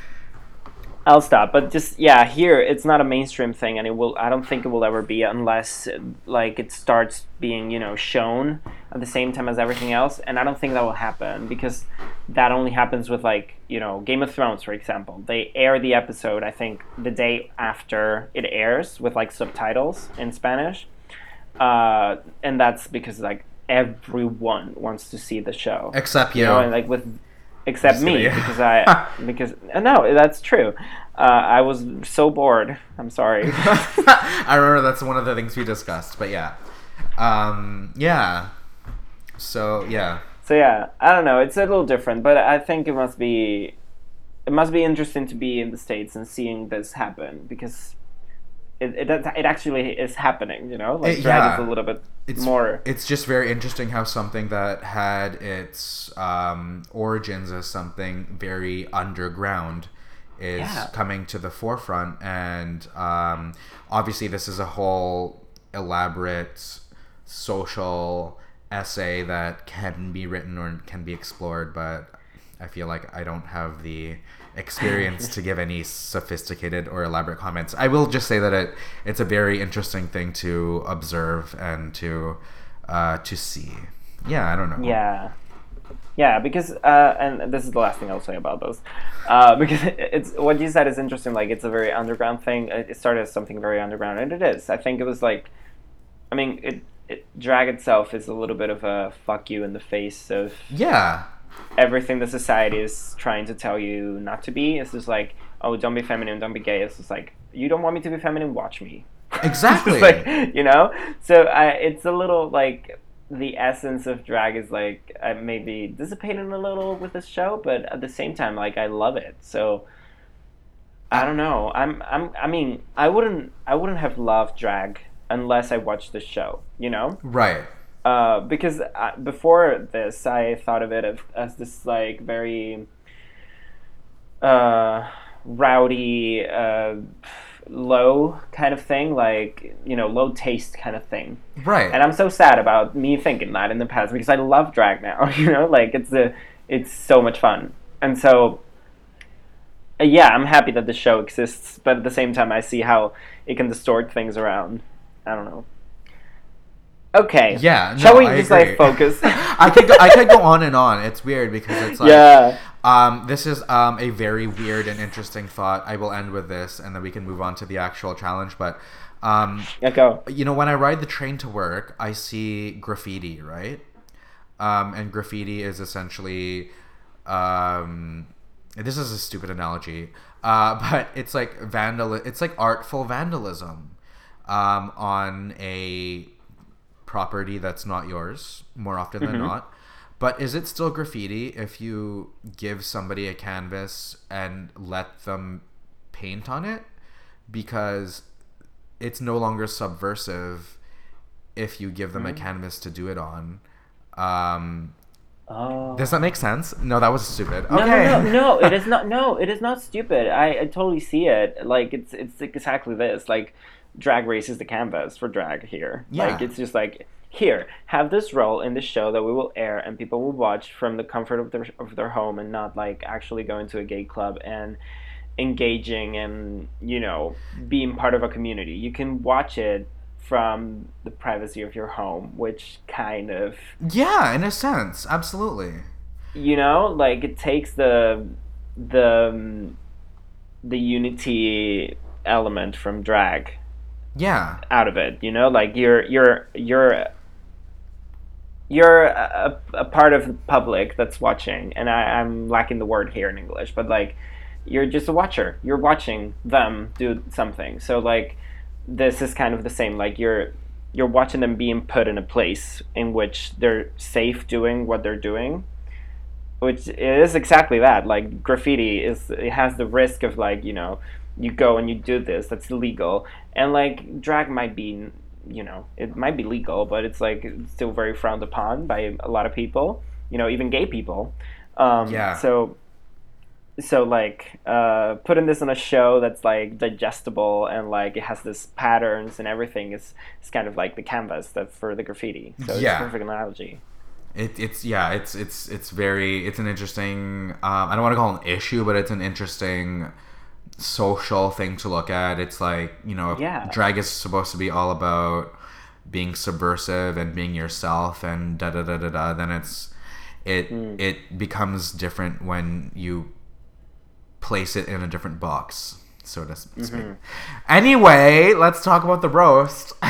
I'll stop. But just yeah, here it's not a mainstream thing, and it will. I don't think it will ever be unless like it starts being you know shown at the same time as everything else. And I don't think that will happen because that only happens with like you know Game of Thrones, for example. They air the episode I think the day after it airs with like subtitles in Spanish, uh, and that's because like everyone wants to see the show Except you. you know, and like with except me because I because uh, no, that's true. Uh, I was so bored. I'm sorry. I remember that's one of the things we discussed, but yeah, um, yeah. So yeah, so yeah, I don't know. It's a little different, but I think it must be it must be interesting to be in the states and seeing this happen because it it, it actually is happening. You know, like It- yeah. is a little bit it's more. It's just very interesting how something that had its um, origins as something very underground is Yeah. coming to the forefront, and um, obviously this is a whole elaborate social essay that can be written or can be explored, but I feel like I don't have the experience to give any sophisticated or elaborate comments. I will just say that it it's a very interesting thing to observe and to uh, to see. Yeah, I don't know. Yeah. Yeah, because uh, and this is the last thing I'll say about those, uh, because it's what you said is interesting. Like it's a very underground thing. It started as something very underground, and it is. I think it was like, I mean, it, it drag itself is a little bit of a fuck you in the face of Yeah. Everything the society is trying to tell you not to be. It's just like, oh, don't be feminine, don't be gay. It's just like, you don't want me to be feminine, watch me. Exactly. Like, you know? So I, it's a little like the essence of drag is like uh, maybe dissipating a little with this show, but at the same time, like I love it. So I don't know. I'm, I'm, I mean, I wouldn't, I wouldn't have loved drag unless I watched the show. You know? Right. Uh, because I, before this, I thought of it as, as this like very uh, rowdy, uh, low kind of thing, like you know, low taste kind of thing. Right. And I'm so sad about me thinking that in the past because I love drag now. You know, like it's a, it's so much fun, and so. uh, Yeah, I'm happy that the show exists, but at the same time, I see how it can distort things around. I don't know. Okay. Yeah, no, Shall we I just agree. like focus? I could go, I could go on and on. It's weird because it's like yeah. um this is um a very weird and interesting thought. I will end with this and then we can move on to the actual challenge, but um Yeah, go. you know when I ride the train to work, I see graffiti, right? Um and graffiti is essentially um this is a stupid analogy. Uh but it's like vandal it's like artful vandalism um on a property that's not yours more often than not. But is it still graffiti if you give somebody a canvas and let them paint on it? Because it's no longer subversive if you give them a canvas to do it on. Um, Oh. does that make sense? No, that was stupid. No, Okay. no, no, no, it is not. No, it is not stupid. I, I totally see it. Like it's it's exactly this. Like drag race is the canvas for drag here. Like Yeah. it's just like here, have this role in the show that we will air and people will watch from the comfort of their of their home and not like actually going to a gay club and engaging and you know being part of a community. You can watch it from the privacy of your home, which kind of Yeah, in a sense, absolutely. you know like it takes the the the unity element from drag Yeah, out of it you know like you're you're you're you're a, a part of the public that's watching and I, i'm lacking the word here in english but like you're just a watcher. You're watching them do something. So like this is kind of the same. Like you're you're watching them being put in a place in which they're safe doing what they're doing which is exactly that. Like graffiti is it has the risk of like you know you go and you do this that's illegal and like drag might be you know it might be legal but it's like still very frowned upon by a lot of people you know even gay people um Yeah. so so like uh putting this on a show that's like digestible and like it has this patterns and everything is is kind of like the canvas that for the graffiti so it's Yeah. a perfect analogy it, it's yeah, it's it's it's very it's an interesting. Um, I don't want to call it an issue, but it's an interesting social thing to look at. It's like you know, Yeah. drag is supposed to be all about being subversive and being yourself and da da da da da. Then it's it Hmm. it becomes different when you place it in a different box, so to speak. Mm-hmm. Anyway, let's talk about the roast.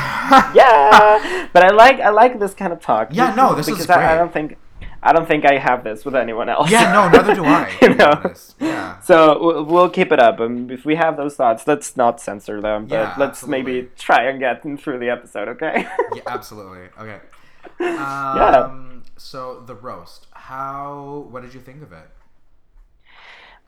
yeah but i like i like this kind of talk Yeah, no, this is because I, I don't think i don't think i have this with anyone else Yeah, no, neither do I. you know. Yeah. so we'll, we'll keep it up and if we have those thoughts let's not censor them but Yeah, let's maybe try and get through the episode okay yeah, absolutely. Okay. Um, So the roast. How? What did you think of it?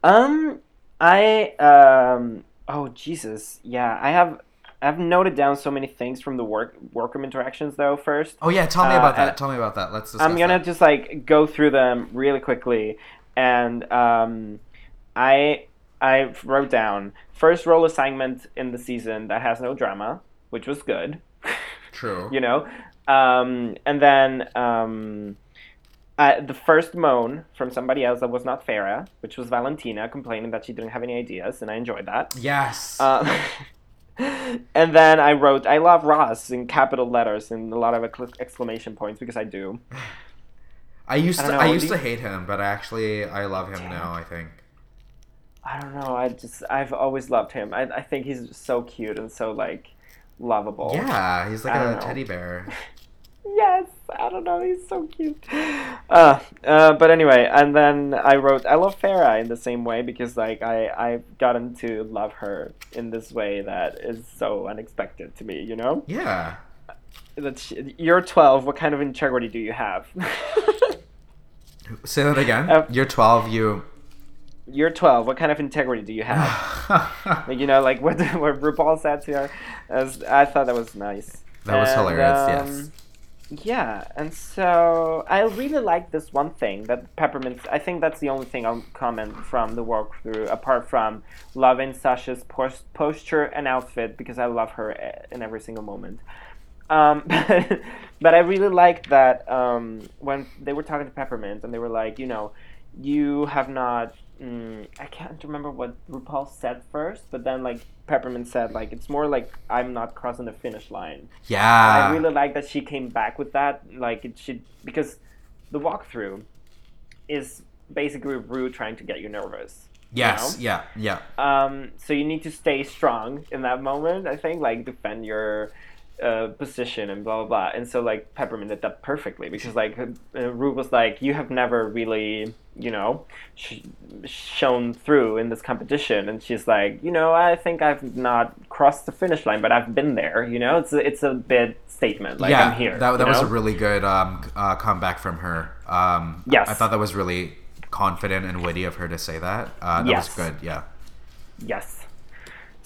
Um, I um. Oh Jesus, yeah. I have I've noted down so many things from the work workroom interactions though. First, Oh yeah, tell me Uh, about that. Tell me about that. Let's I'm gonna that. just like go through them really quickly, and um, I I wrote down first role assignment in the season that has no drama, which was good. True. you know um, and then um, uh, the first moan from somebody else that was not Farrah, which was Valentina complaining that she didn't have any ideas, and I enjoyed that. Yes. Um, and then I wrote, I love Ross in capital letters and a lot of exclamation points because I do. I used I to don't I used to hate him, but actually I love him now. I think. I don't know. I just, I've always loved him. I, I think he's so cute and so like lovable. Yeah, he's like a know. teddy bear. Yes, I don't know. He's so cute. Uh, uh, but anyway, and then I wrote, I love Farrah in the same way because like I I've gotten to love her in this way that is so unexpected to me. You know, Yeah. that she, you're 12. What kind of integrity do you have? Say that again. Uh, You're 12. You. you're 12. What kind of integrity do you have? like you know, like what what RuPaul said to her. As, I thought that was nice. That was And, hilarious, um, yes. Yeah, and so I really like this one thing that Peppermint. I think that's the only thing I'll comment from the walkthrough, apart from loving Sasha's post- posture and outfit because I love her eh, in every single moment. Um, but, but I really like that um, when they were talking to Peppermint and they were like, you know, you have not. Mm, I can't remember what RuPaul said first, but then like Peppermint said, like it's more like I'm not crossing the finish line. Yeah. I really like that she came back with that. Like it should because the walkthrough is basically Ru trying to get you nervous. you know? Yeah. Yeah. Um, so you need to stay strong in that moment. I think like defend your uh, position and blah blah blah. And so like Peppermint did that perfectly because like uh, Ru was like, you have never really you know sh- shown through in this competition, and she's like, you know, I think I've not crossed the finish line, but I've been there. You know, it's a, it's a big statement. Like yeah. I'm here. That, that was know? a really good um, uh, comeback from her. Um, Yes. I thought that was really confident and witty of her to say that. Uh, that Yes. was good. Yeah. Yes.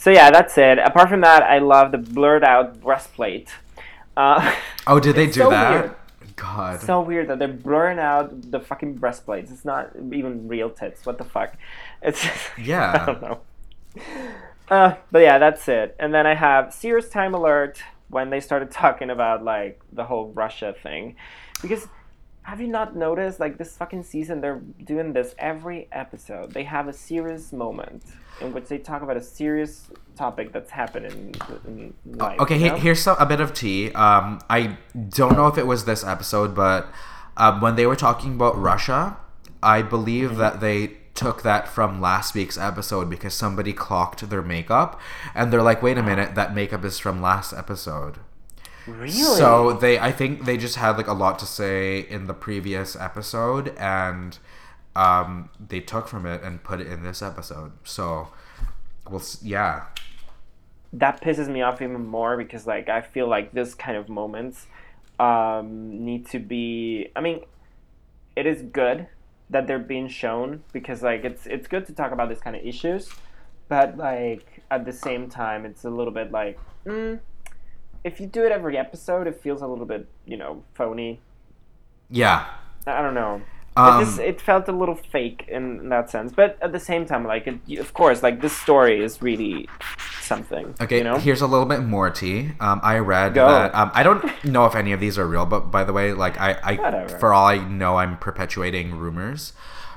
So yeah, that's it. Apart from that, I love the blurred out breastplate. Uh, Oh, did they do so that? weird. God. so weird that they're blurring out the fucking breastplates. It's not even real tits. What the fuck? It's Yeah. I don't know. Uh, but yeah, that's it. And then I have serious time alert when they started talking about like the whole Russia thing, because have you not noticed like this fucking season they're doing this every episode? They have a serious moment in which they talk about a serious topic that's happening in, in life. Okay, you know? here's some, a bit of tea. Um, I don't know if it was this episode, but um, when they were talking about Russia, I believe Mm-hmm. that they took that from last week's episode because somebody clocked their makeup, and they're like, "Wait a minute, that makeup is from last episode." Really. So they, I think they just had like a lot to say in the previous episode, and um, they took from it and put it in this episode. So, we'll, yeah, that pisses me off even more because like I feel like this kind of moments um, need to be. I mean, it is good that they're being shown because like it's it's good to talk about this kind of issues, but like at the same time, it's a little bit like. Mm, if you do it every episode, it feels a little bit, you know, phony. yeah. I don't know. Um, it just it felt a little fake in that sense, but at the same time, like it, of course, like this story is really something. Okay, you know? here's a little bit more tea. Um, I read Go. that um, I don't know if any of these are real, but by the way, like I, I Whatever. for all I know, I'm perpetuating rumors.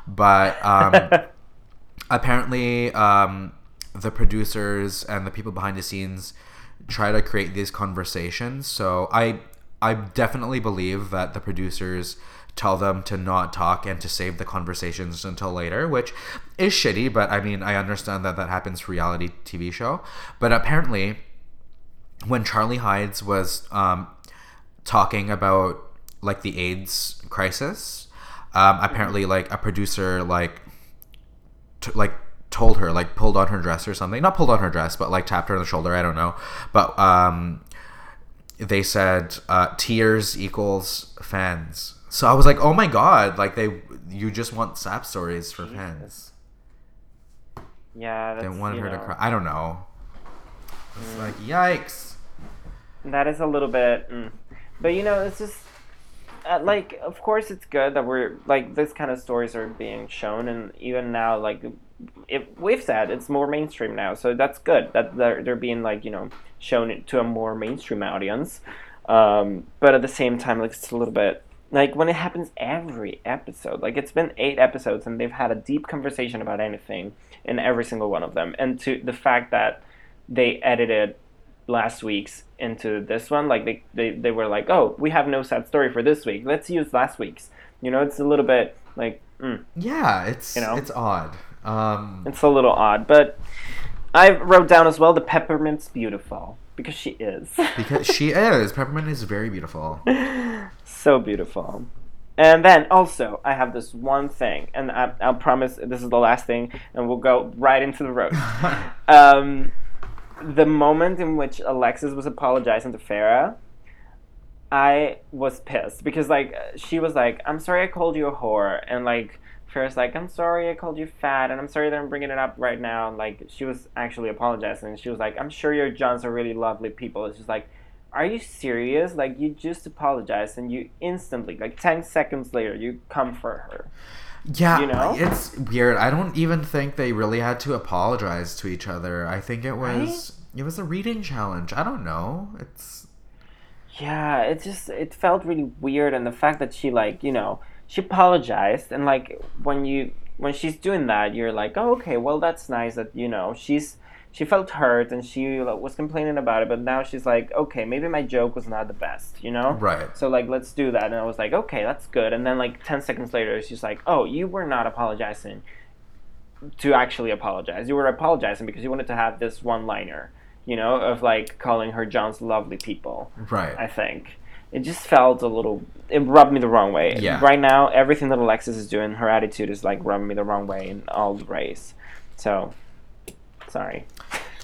But um, apparently, um, the producers and the people behind the scenes try to create these conversations. So I, I definitely believe that the producers tell them to not talk and to save the conversations until later, which is shitty. But I mean, I understand that that happens for reality TV show. But apparently, when Charlie Hides was um, talking about like the AIDS crisis, um, apparently like a producer like t- like told her like pulled on her dress or something. Not pulled on her dress but like tapped her on the shoulder i don't know. But um they said uh tears equals fans. So i was like oh my god like they you just want sap stories for fans. Yeah, they that's, wanted her to cry. I don't know. It's like yikes. That is a little bit, mm. but you know, it's just uh, like, of course, it's good that we're like this kind of stories are being shown, and even now, like, if we've said it's more mainstream now, so that's good that they're they're being like you know shown to a more mainstream audience. Um, but at the same time, like it's a little bit like when it happens every episode. Like it's been eight episodes, and they've had a deep conversation about anything in every single one of them, and to the fact that they edited last week's into this one like they, they they were like oh we have no sad story for this week let's use last week's you know it's a little bit like mm, yeah it's You know? it's odd um it's a little odd but i wrote down as well the peppermint's beautiful because she is. Because she is. Peppermint is very beautiful. So beautiful. And then also i have this one thing and I, i'll promise this is the last thing and we'll go right into the road. Um, the moment in which Alexis was apologizing to Farrah, I was pissed because like she was like, "I'm sorry I called you a whore," and like Farrah's like, "I'm sorry I called you fat," and I'm sorry that I'm bringing it up right now. And, like she was actually apologizing. And she was like, "I'm sure your Johns are really lovely people." It's just like, are you serious? Like you just apologized and you instantly, like ten seconds later, you come for her. Yeah, You know? it's weird. I don't even think they really had to apologize to each other. I think it was it was a reading challenge. I don't know. It's Yeah, it just it felt really weird, and the fact that she like you know she apologized, and like when you when she's doing that, you're like, oh okay, well that's nice that you know she's she felt hurt and she like, was complaining about it, but now she's like, okay, maybe my joke was not the best, you know? right. So like let's do that, and I was like, okay, that's good, and then like ten seconds later, she's like, oh, you were not apologizing to actually apologize. You were apologizing because you wanted to have this one liner, you know, of like calling her John's lovely people. Right. I think. It just felt a little. It rubbed me the wrong way. Yeah. Right now, everything that Alexis is doing, her attitude is like rubbing me the wrong way in all the ways. So, sorry.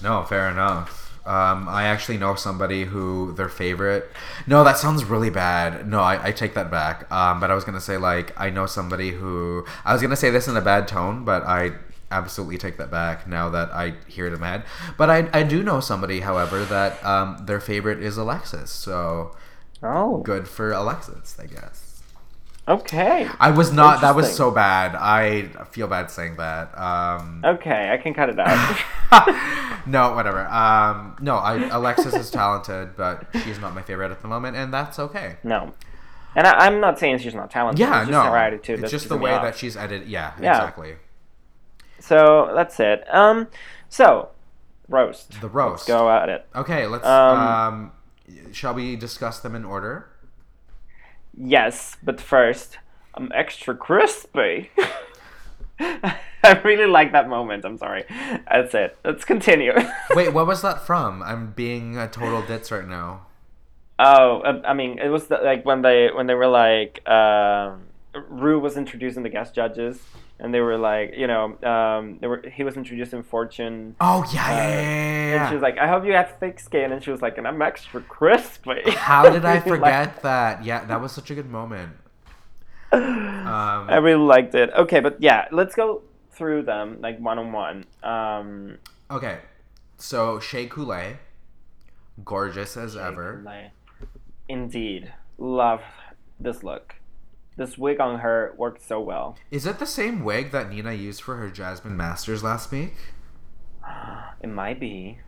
No, fair enough. Um, I actually know somebody who their favorite. No, that sounds really bad. No, I, I take that back. Um, but I was gonna say like I know somebody who I was gonna say this in a bad tone, but I absolutely take that back now that I hear it in my head. But I, I do know somebody, however, that um, their favorite is Alexis. So Oh, good for Alexis, I guess. okay. I was not. That was so bad. I feel bad saying that. Um, Okay, I can cut it out. no, whatever. Um, no, I, Alexis is talented, but she's not my favorite at the moment, and that's okay. no. And I, I'm not saying she's not talented. Yeah, it's just no, her attitude. it's just the way that she's edited. Yeah, Yeah. exactly. So that's it. Um, so roast. The roast. Let's go at it. Okay, let's. Um, Um, shall we discuss them in order? Yes, but first, I'm extra crispy. I really like that moment. I'm sorry. That's it. Let's continue. Wait, what was that from? I'm being a total ditz right now. Oh, uh, I mean, it was the, like when they when they were like um, Ru was introducing the guest judges, and they were like, you know, um, they were he was introducing Fortune. Oh yeah, yeah, Uh, yeah, yeah, And she was like, "I hope you have thick skin," and she was like, "And I'm extra crispy." How did I forget liked- that? Yeah, that was such a good moment. I Um, really liked it. Okay, but yeah, let's go through them like one on one. Um, okay, so Shea Coulee, gorgeous as ever. Indeed, love this look. This wig on her worked so well. Is it the same wig that Nina used for her Jasmine Masters last week? It might be.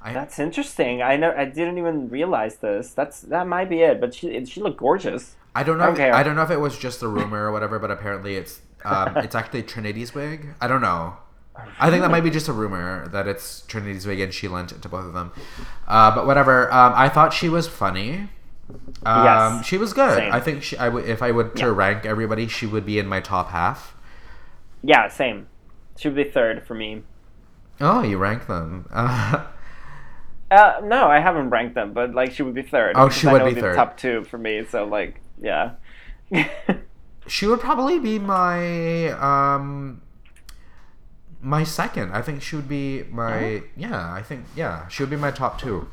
I, That's interesting. I know. I didn't even realize this. That's that might be it. But she she looked gorgeous. I don't know. Okay. If, I don't know if it was just a rumor or whatever, but apparently it's um, it's actually Trinity's wig. I don't know. I think that might be just a rumor that it's Trinity's wig and she lent it to both of them. Uh, but whatever. Um, I thought she was funny. Um, Yes. she was good. Same. I think she. I would if I would to Yeah. rank everybody, she would be in my top half. Yeah, same. She would be third for me. Oh, you rank them. Uh, Uh, no, I haven't ranked them, but like she would be third. Oh, she would be the third. Top two for me. So like, yeah. she would probably be my um my second. I think she would be my yeah. I think yeah. She would be my top two.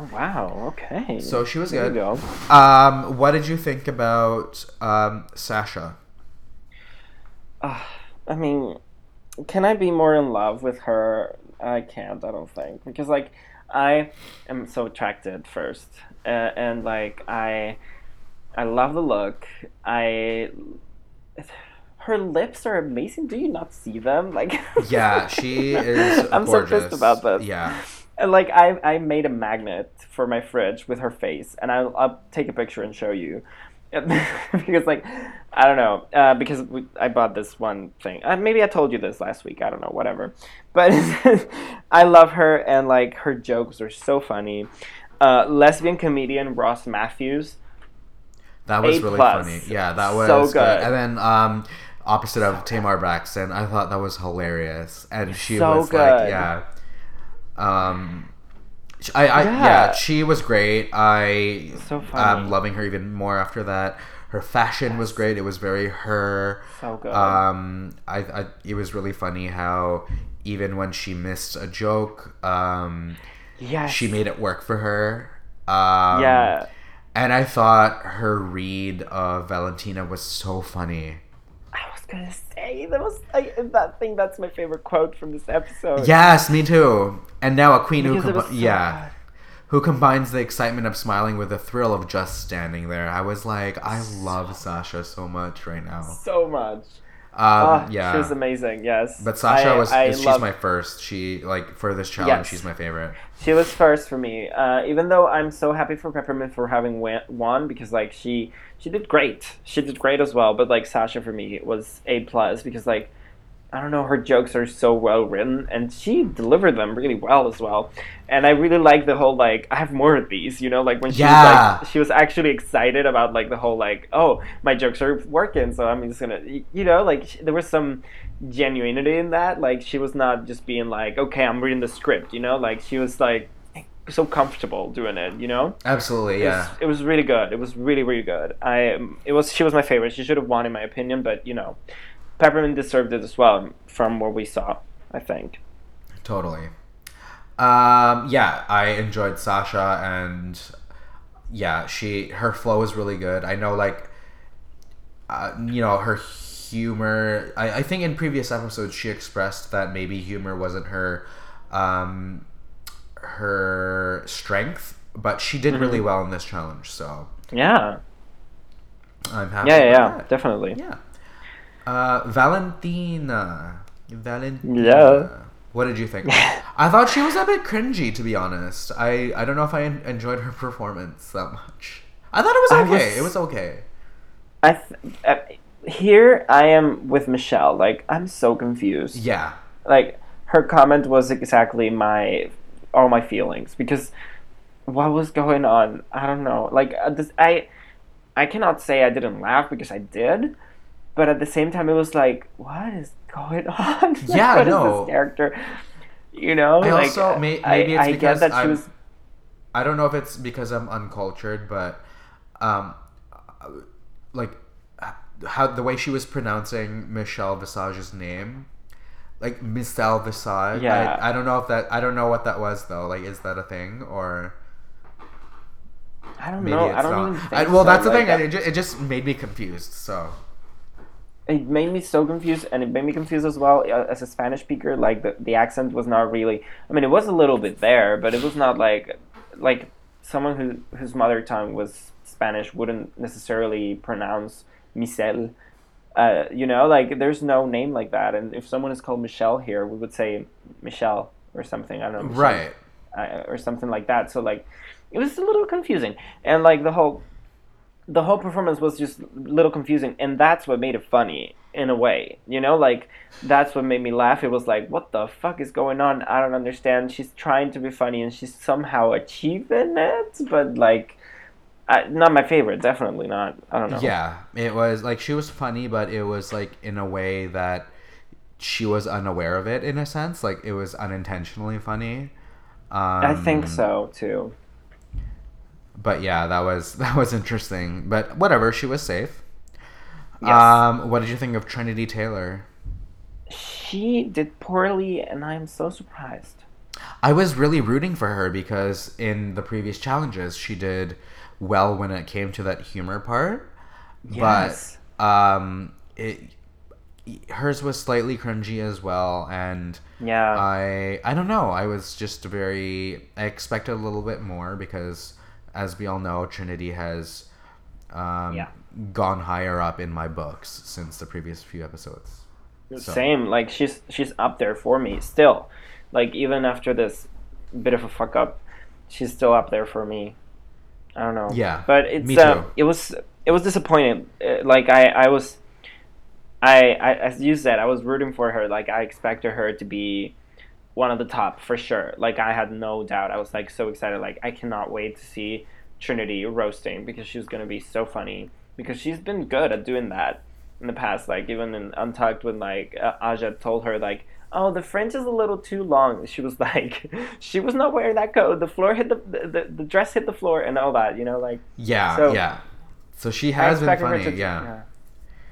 Oh wow. Okay. So she was There you good. go. Um, what did you think about um, Sasha? Uh, I mean, can I be more in love with her? I can't. I don't think because like I am so attracted first, uh, and like I, I love the look. I, her lips are amazing. Do you not see them? Like Yeah, she is. I'm so gorgeous. pissed about this. Yeah, And like I, I made a magnet for my fridge with her face, and I'll, I'll take a picture and show you. because like I don't know uh, because we, I bought this one thing. Uh, maybe I told you this last week. I don't know. Whatever. But I love her, and like her jokes are so funny. Uh, lesbian comedian Ross Mathews. that was A really plus. funny. Yeah, that was So good. good. And then um, opposite of Tamar Braxton, I thought that was hilarious, and she So was like, yeah. Um, I, I yeah. Yeah. she was great. I So funny. I'm loving her even more after that. Her fashion was great. It was very her. So good. Um, I, I it was really funny how even when she missed a joke, um, yes. she made it work for her. Um, Yeah. And I thought her read of Valentina was so funny. I was gonna say that was I, that thing. That's my favorite quote from this episode. Yes, me too. And now a queen who, Because was so yeah, who combines the excitement of smiling with the thrill of just standing there. I was like, I love Sasha so much right now. So much. Um, Oh, yeah, She was amazing. Yes. but Sasha I- was I she's my first. She like for this challenge, Yes. she's my favorite. She was first for me. Uh, even though I'm so happy for Peppermint for having won because like she she did great. She did great as well. But like Sasha for me was a plus because like I don't know her jokes are so well written and she delivered them really well as well. And I really like the whole like I have more of these. You know, like when she was like she was actually excited about like the whole like oh my jokes are working so I'm just gonna you know like sh- there was some genuinity in that. Like she was not just being like, okay, I'm reading the script, you know. Like she was like so comfortable doing it, you know. Absolutely, It was- yeah. It was, really good. It was really really good. I it was she was my favorite. She should have won in my opinion, but you know, Peppermint deserved it as well from what we saw. I think. Totally. Um, yeah, I enjoyed Sasha, and yeah, she her flow is really good. I know, like, uh, you know, her humor. I, I think in previous episodes she expressed that maybe humor wasn't her, um, her strength, but she did really well in this challenge. So Yeah. I'm happy. Yeah. Yeah. Yeah. Definitely. Yeah. Uh, Valentina. Valentina. Yeah. What did you think? I thought she was a bit cringy, to be honest. I, I don't know if I en- enjoyed her performance that much. I thought it was okay. was- It was okay. I th- uh, here I am with Michelle. Like I'm so confused. Yeah. like her comment was exactly my all my feelings because what was going on i don't know like uh, this, i i cannot say i didn't laugh because i did but at the same time it was like what is going on Like, Yeah, what is no. this character you know I like also- may- I- maybe it's I, because get that she was I don't know if it's because I'm uncultured, but um, like how the way she was pronouncing Michelle Visage's name, like Michelle Visage. Yeah. I, I don't know if that. I don't know what that was though. Like, is that a thing or i don't maybe know i don't not? even think I- well, so. that's the Like, thing. It just, it just made me confused. So it made me so confused and it made me confused as well uh, as a spanish speaker like the, the accent was not really i mean it was a little bit there but it was not like like someone who whose mother tongue was spanish wouldn't necessarily pronounce Michelle. Uh, you know, like there's no name like that, and if someone is called Michelle here, we would say Michelle or something. I don't know, Michelle right. uh, or something like that. So like, it was a little confusing, and like the whole, the whole performance was just a little confusing, and that's what made it funny in a way. You know, like that's what made me laugh. It was like, what the fuck is going on? I don't understand. She's trying to be funny, and she's somehow achieving it, but like. I, not my favorite, definitely not. I don't know. Yeah, it was like she was funny, but it was like in a way that she was unaware of it in a sense. Like it was unintentionally funny. Um, I think so too. But yeah, that was that was interesting. But whatever, she was safe. Yes. Um, what did you think of Trinity Taylor? She did poorly, and I'm so surprised. I was really rooting for her because in the previous challenges she did well when it came to that humor part. Yes. But um it hers was slightly cringy as well and Yeah. I I don't know. I was just very I expected a little bit more because as we all know Trinity has um Yeah. gone higher up in my books since the previous few episodes. So- Same. Like she's she's up there for me still. Like even after this bit of a fuck up, she's still up there for me. I don't know. Yeah, But it's me uh, too. it was it was disappointing. Uh, Like I I was I, I as you said I was rooting for her. Like I expected her to be one of the top for sure. Like I had no doubt. I was like so excited. Like I cannot wait to see Trinity roasting because she's gonna be so funny. Because she's been good at doing that in the past. Like even in Untucked, when like uh, Aja told her like, "Oh, the French is a little too long," she was like, she was not wearing that coat. The floor hit the the, the dress hit the floor and all that. You know, like Yeah, So- yeah. So she has been funny, to- yeah. yeah.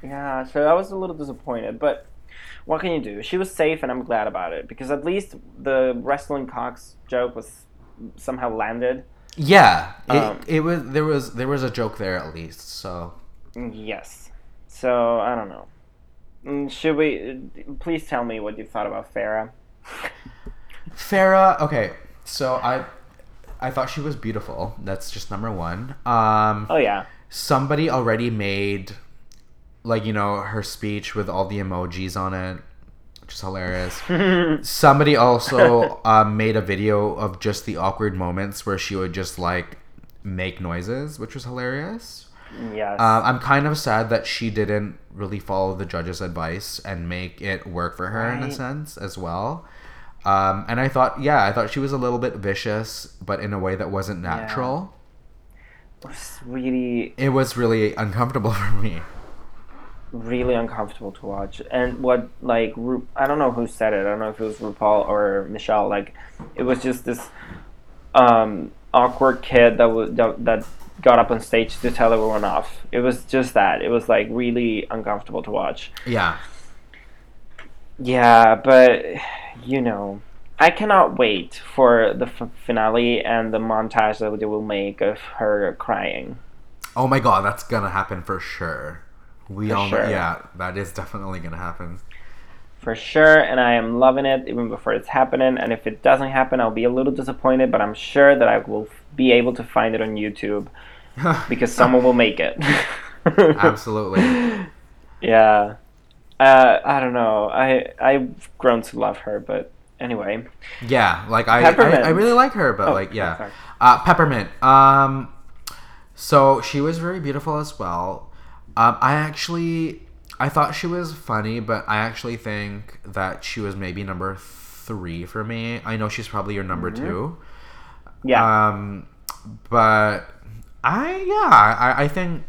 Yeah, so I was a little disappointed, but what can you do? She was safe, and I'm glad about it because at least the wrestling Cox joke was somehow landed. Yeah, it, Um, it was there was there was a joke there at least. So Yes. So I don't know. Mm, Should we? Please tell me what you thought about Farrah. Farrah, okay, so I I thought she was beautiful. That's just number one. Um, Oh yeah. somebody already made, like you know, her speech with all the emojis on it, which is hilarious. somebody also um, made a video of just the awkward moments where she would just like make noises, which was hilarious. Yes. Um, I'm kind of sad that she didn't really follow the judge's advice and make it work for her in a sense as well. Um, and I thought, yeah, I thought she was a little bit vicious, but in a way that wasn't natural. it's really It was really uncomfortable for me. Really uncomfortable to watch. And what like Ru- I don't know who said it. I don't know if it was RuPaul or Michelle. Like it was just this um, awkward kid that was that, that got up on stage to tell everyone off. It was just that. It was like really uncomfortable to watch. Yeah. Yeah, but you know, I cannot wait for the f- finale and the montage that they will make of her crying. Oh my god, that's gonna happen for sure. We For all sure. yeah, that is definitely gonna happen. for sure, and I am loving it even before it's happening. And if it doesn't happen, I'll be a little disappointed, but I'm sure that I will be able to find it on YouTube because someone will make it. Absolutely. Yeah. Uh, I don't know. I I've grown to love her, but anyway. Yeah, like I, I. I really like her, but Oh, like yeah, uh, peppermint. Um, so she was very beautiful as well. Um, I actually I thought she was funny, but I actually think that she was maybe number three for me. I know she's probably your number Mm-hmm. two. Yeah. Um, but I yeah I, I think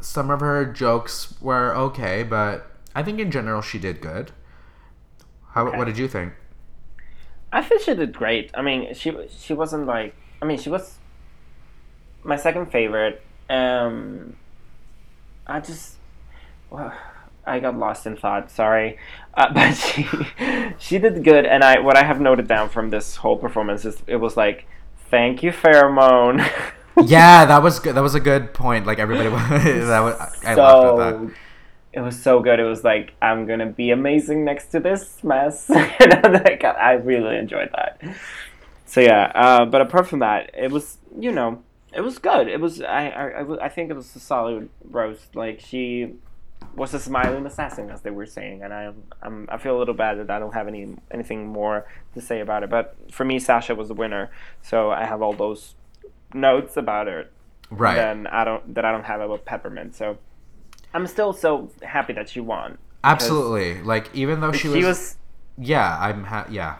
some of her jokes were okay, but I think in general she did good. How Okay. what did you think? I think she did great. I mean, she she wasn't like. I mean, she was my second favorite. Um, I just, well, I got lost in thought. Sorry, uh, but she she did good. And I what I have noted down from this whole performance is it was like, thank you, Farrah Moan. yeah, that was good. That was a good point. Like everybody, that was, I so laughed at that. it was so good. It was like I'm gonna be amazing next to this mess. and I'm like, I really enjoyed that. So yeah, uh, but apart from that, it was you know it was good. It was I I, I, think it was a solid roast. Like she was a smiling assassin, as they were saying, and I I'm, I feel a little bad that I don't have any anything more to say about it. But for me, Sasha was the winner, so I have all those notes about her Right. then I don't that I don't have about peppermint. So I'm still so happy that she won. Absolutely. Like even though she, She, was, was, yeah, I'm ha- yeah.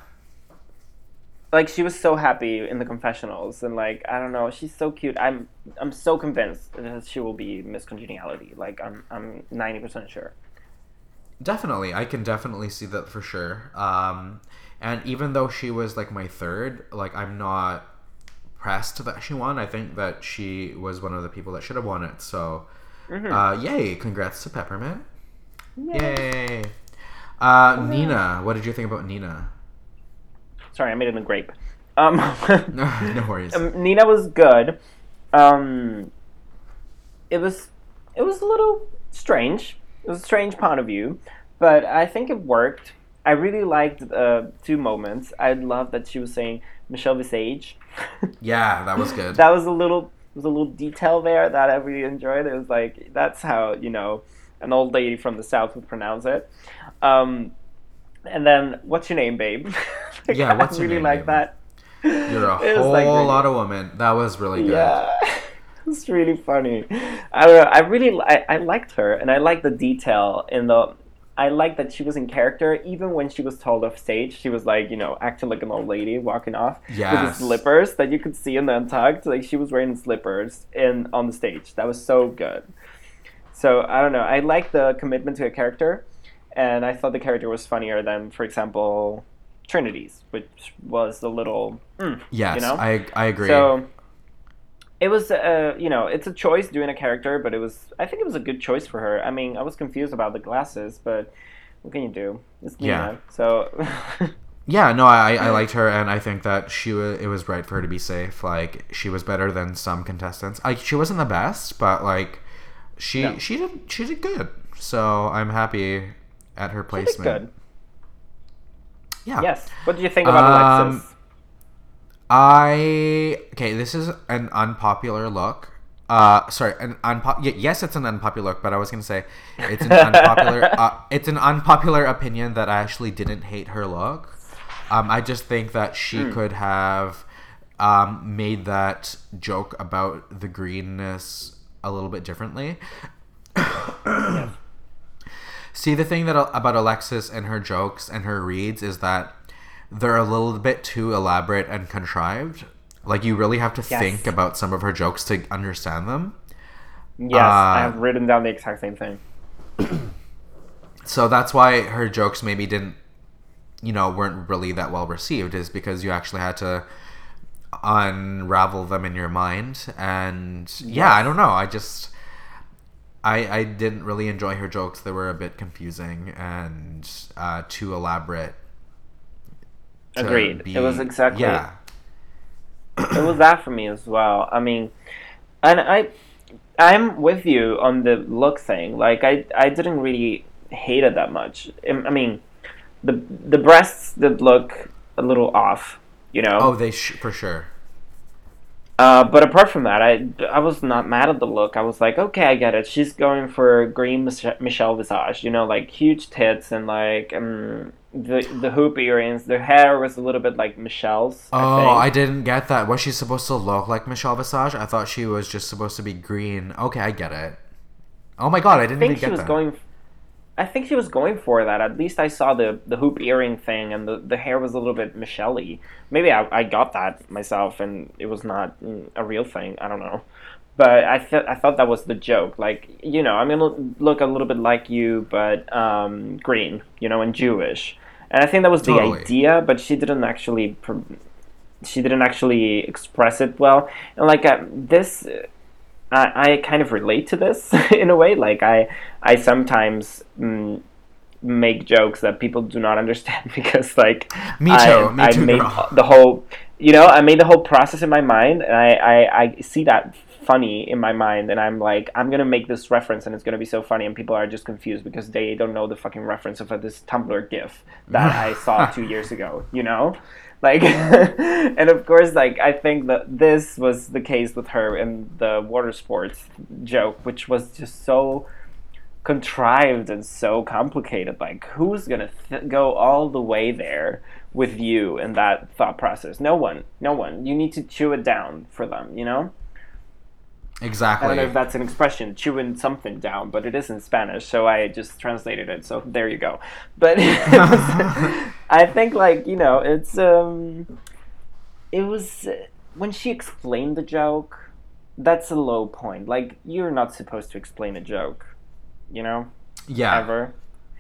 Like she was so happy in the confessionals and like I don't know, she's so cute. I'm I'm so convinced that she will be Miss Congeniality. Like I'm I'm ninety percent sure. Definitely. I can definitely see that for sure. Um and even though she was like my third, like I'm not pressed that she won. I think that she was one of the people that should have won it. So Mm-hmm. uh yay, congrats to Peppermint. Yay. Uh Nina, what did you think about Nina? Sorry, I made it in grape. Um, no worries. um, Nina was good. Um, it was it was a little strange. It was a strange point of view, but I think it worked. I really liked uh, two moments. I love that she was saying Michelle Visage. yeah, that was good. that was a little was a little detail there that I really enjoyed. It was like that's how you know an old lady from the south would pronounce it. Um, and then what's your name, babe? Like, Yeah, what's I your really name, like babe? that. You're a It whole like, really- lot of women. That was really good. Yeah, it's really funny. I don't know. I really I, I liked her, and I liked the detail in the. I liked that she was in character, even when she was told off stage. She was like, you know, acting like an old lady walking off with the slippers that you could see in the untucked. Like she was wearing slippers in on the stage. That was so good. So I don't know. I like the commitment to a character, and I thought the character was funnier than, for example, Trinity's, which was a little. Mm, Yes, you know? I I agree. so it was, uh, you know, it's a choice doing a character, but it was, I think it was a good choice for her. I mean, I was confused about the glasses, but what can you do? It's Nina. Yeah. So, Yeah, no, I I liked her, and I think that she was. It was right for her to be safe. Like she was better than some contestants. Like she wasn't the best, but like she No. she did she did good. So I'm happy at her placement. Yeah. Yes. What do you think about Um, Alexis? I okay. This is an unpopular look. Uh, sorry, an unpo- Yes, it's an unpopular look, but I was gonna say it's an unpopular. uh, it's an unpopular opinion that I actually didn't hate her look. Um, I just think that she could have um, made that joke about the greenness a little bit differently. See, the thing that about Alexis and her jokes and her reads is that they're a little bit too elaborate and contrived. Like you really have to Yes. think about some of her jokes to understand them. Yes, I Uh, have written down the exact same thing. So that's why her jokes maybe didn't, you know, weren't really that well received. Is because you actually had to unravel them in your mind. And yeah, I don't know. I just. I, I didn't really enjoy her jokes. They were a bit confusing and uh, too elaborate. to Agreed. It was exactly- yeah. it was that for me as well. I mean, and I, I'm with you on the look thing. Like I, I didn't really hate it that much. I I mean, the the breasts did look a little off, you know. Oh, they sh- for sure. Uh, but apart from that, I, I was not mad at the look. I was like, okay, I get it. She's going for green Mich- Michelle Visage, you know, like huge tits and like um, the the hoop earrings. The hair was a little bit like Michelle's. Oh, I, think. I didn't get that. Was she supposed to look like Michelle Visage? I thought she was just supposed to be green. Okay, I get it. Oh my god, I didn't I think even she get was that. going. I think she was going for that. At least I saw the the hoop earring thing, and the, the hair was a little bit Michelle-y. Maybe I, I got that myself, and it was not mm, a real thing. I don't know, but I th- I thought that was the joke. Like you know, I'm gonna look a little bit like you, but um, green, you know, and Jewish. And I think that was the idea, but she didn't actually. Pr- she didn't actually express it well, and like uh, this. I, I kind of relate to this in a way. Like I, I sometimes mm, make jokes that people do not understand because like Me I, too, me I too, made girl. the whole, you know, I made the whole process in my mind, and I, I, I see that funny in my mind, and I'm like, I'm gonna make this reference, and it's gonna be so funny, and people are just confused because they don't know the fucking reference of uh, this Tumblr GIF that I saw two years ago. You know, like, and of course, like I think that this was the case with her in the water sports joke, which was just so contrived and so complicated. Like, who's gonna th- go all the way there with you in that thought process? No one. No one. You need to chew it down for them. You know. Exactly. I don't know if that's an expression, chewing something down, but it is in Spanish, so I just translated it. So there you go. But I think, like you know, it's um, it was when she explained the joke. That's a low point. Like you're not supposed to explain a joke, you know, yeah. ever.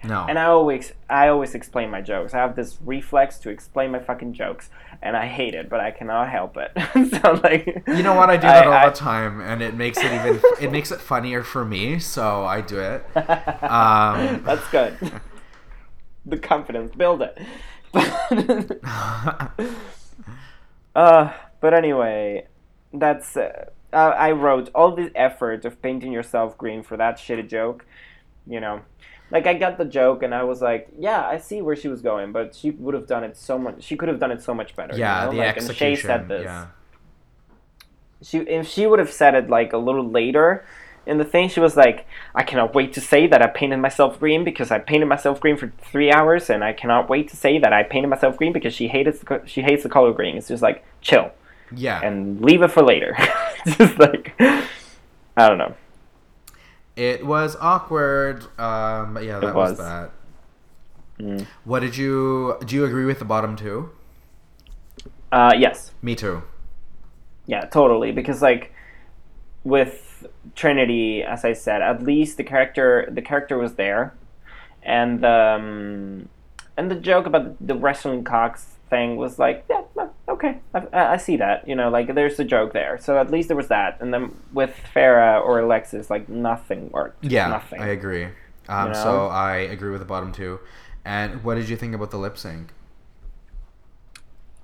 No. And I always, I always explain my jokes. I have this reflex to explain my fucking jokes, and I hate it, but I cannot help it. so like, you know what? I do that all I- the time, and it makes it even it makes it funnier for me. So I do it. Um, That's good. the confidence, build it. uh, but anyway, that's. Uh, uh, I wrote all the effort of painting yourself green for that shitty joke. You know, like I got the joke and I was like, yeah, I see where she was going, but she would have done it so much. She could have done it so much better. yeah, you know? the like, execution. And Shea said this. Yeah. she if she would have said it like a little later in the thing she was like i cannot wait to say that i painted myself green because i painted myself green for three hours and i cannot wait to say that i painted myself green because she hates the, co- she hates the color green it's just like chill Yeah. and leave it for later just like i don't know It was awkward. Um, yeah, that was. was. that. Mm. What did you do? You agree with the bottom two? uh yes Me too. Yeah, totally. Because like with Trinity, as I said, at least the character the character was there, and um, and the joke about the wrestling cocks thing was like, yeah, okay, I, I see that. You know, like there's a joke there. So at least there was that. And then with Farrah or Alexis, like nothing worked. Yeah, nothing. I agree. Um, You So? I agree with the bottom two. And what did you think about the lip sync?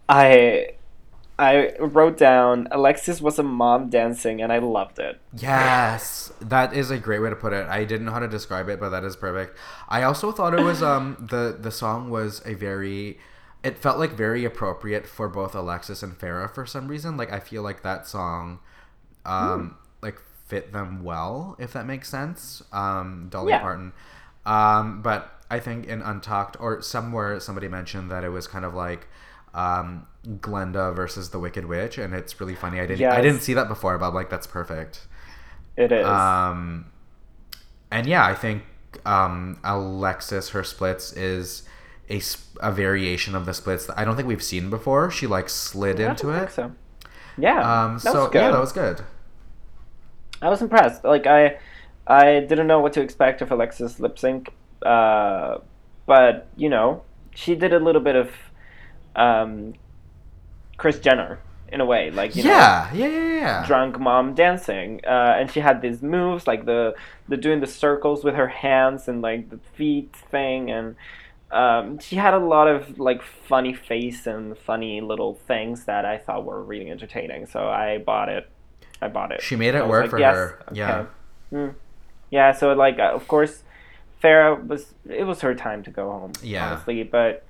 I I wrote down Alexis was a mom dancing, and I loved it. Yes, that is a great way to put it. I didn't know how to describe it, but that is perfect. I also thought it was um the the song was a very it felt like very appropriate for both Alexis and Farrah for some reason. Like I feel like that song, um, like fit them well, if that makes sense. Um, Dolly Yeah. Parton, um, but I think in Untucked or somewhere somebody mentioned that it was kind of like. Um, Glinda versus the Wicked Witch, and it's really funny. I didn't, I didn't see that before, but I'm like, that's perfect. It is. Um, and yeah, I think um, Alexis, her splits is a, a variation of the splits that I don't think we've seen before. She like slid into it. so. Yeah. Um, that so was good. yeah, that was good. I was impressed. Like I, I didn't know what to expect of Alexis lip sync, uh, but you know, she did a little bit of um, Kris Jenner in a way, like you know, yeah, yeah, yeah, yeah. drunk mom dancing, uh, and she had these moves like the the doing the circles with her hands and like the feet thing, and um, she had a lot of like funny face and funny little things that I thought were really entertaining. So I bought it. I bought it. She made it work like, for yes, her. okay. Yeah. Mm. Yeah, so like uh, of course, Farrah was it was her time to go home. Yeah. honestly, but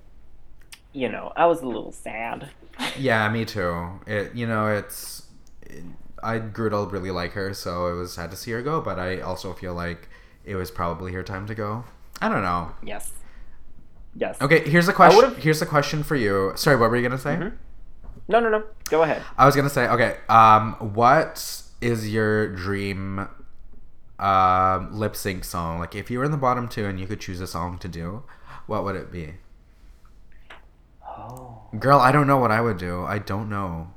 you know I was a little sad. Yeah, me too. It, you know, it's. It, I grew to really like her, so it was sad to see her go. But I also feel like it was probably her time to go. I don't know. Yes. Yes. Okay, here's a question. Here's a question for you. Sorry, what were you gonna say? Mhm. No, no, no. Go ahead. I was gonna say, okay, um, what is your dream um, lip sync song? Like, if you were in the bottom two and you could choose a song to do, what would it be? Oh. Girl, I don't know what I would do. I don't know.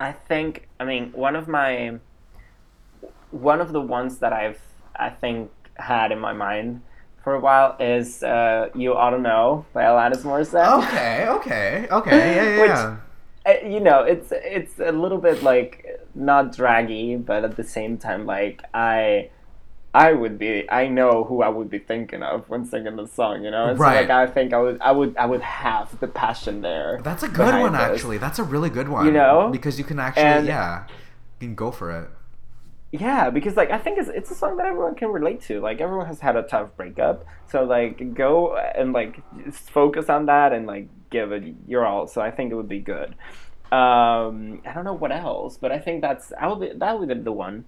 I think I mean one of my one of the ones that I've I think had in my mind for a while is uh, "You Ought to Know" by Alanis Morissette. Okay, okay, okay, yeah, yeah, Which- Uh, you know, it's it's a little bit like not draggy, but at the same time, like I. I would be. I know who I would be thinking of when singing the song. You know, and Right. so like I think I would. I would. I would have the passion there. That's a good one, this. actually. That's a really good one. You know? because you can actually, And- yeah, you can go for it. Yeah, because like I think it's it's a song that everyone can relate to. Like everyone has had a tough breakup, so like go and like focus on that and like give it your all. So I think it would be good. Um, I don't know what else, but I think that's I would be that would be the one.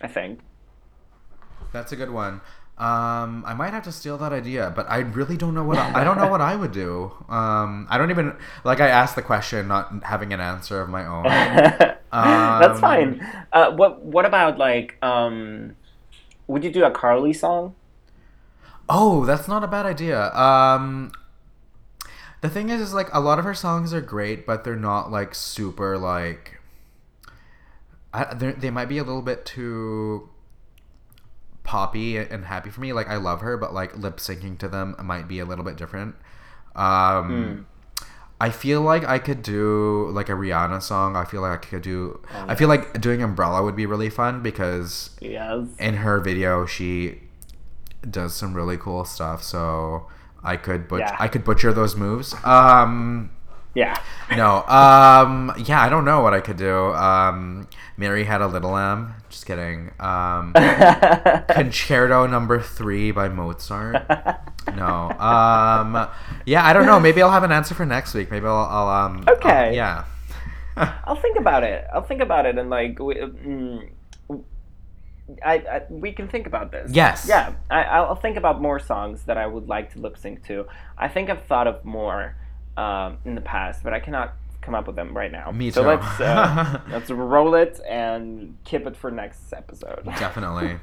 I think. That's a good one. Um, I might have to steal that idea, but I really don't know what I, I don't know what I would do. Um, I don't even like I asked the question, not having an answer of my own. that's Um, fine. Uh, what what about like um, would you do a Carly song? Oh, that's not a bad idea. Um, the thing is, is like a lot of her songs are great, but they're not like super like. I, they might be a little bit too poppy and happy for me. Like I love her, but like lip syncing to them might be a little bit different. Um, I feel like I could do like a Rihanna song. I feel like I could do. I feel like doing Umbrella would be really fun because Yes. in her video she does some really cool stuff so i could butch- Yeah. i could butcher those moves um Yeah. no um yeah i don't know what i could do um mary had a little lamb just kidding um concerto number three by mozart no um yeah i don't know maybe i'll have an answer for next week maybe i'll, I'll um I'll- Okay. yeah I'll think about it. I'll think about it and like we, mm, I, I we can think about this. Yes. Yeah. I I'll think about more songs that I would like to lip sync to. I think I've thought of more um, in the past, but I cannot come up with them right now. Me So too. let's uh, let's roll it and keep it for next episode. definitely.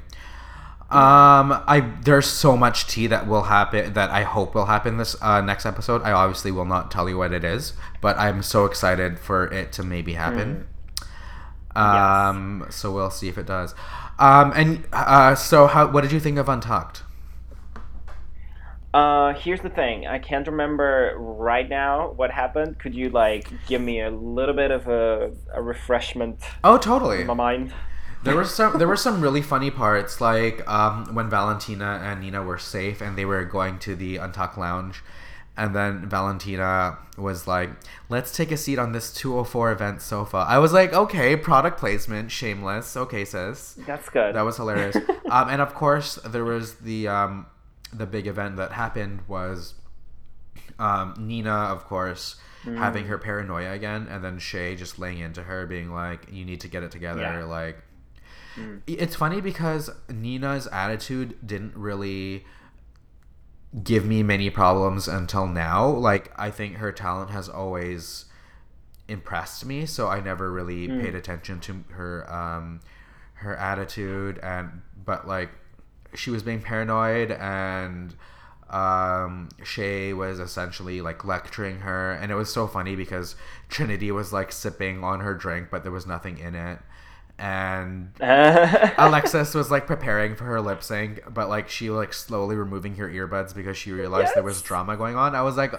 Um i there's so much tea that will happen that i hope will happen this uh, next episode. I obviously will not tell you what it is but i'm so excited for it to maybe happen. Um so we'll see if it does. Um and uh so how what did you think of untucked Uh, here's the thing. I can't remember right now what happened. Could you like give me a little bit of a, a refreshment oh totally in my mind? there were some there were some really funny parts like um, when Valentina and Nina were safe and they were going to the Untucked Lounge and then Valentina was like let's take a seat on this 204 event sofa I was like okay product placement shameless okay sis That's good. that was hilarious um, and of course there was the um, the big event that happened was um, Nina, of course, mm. having her paranoia again, and then Shea just laying into her, being like, "You need to get it together." Yeah. Like, mm. it's funny because Nina's attitude didn't really give me many problems until now. Like, I think her talent has always impressed me, so I never really mm. paid attention to her um, her attitude and but like she was being paranoid and um, Shea was essentially like lecturing her, and it was so funny because Trinity was like sipping on her drink, but there was nothing in it. And Alexis was like preparing for her lip sync, but like she like slowly removing her earbuds because she realized yes. there was drama going on. I was like,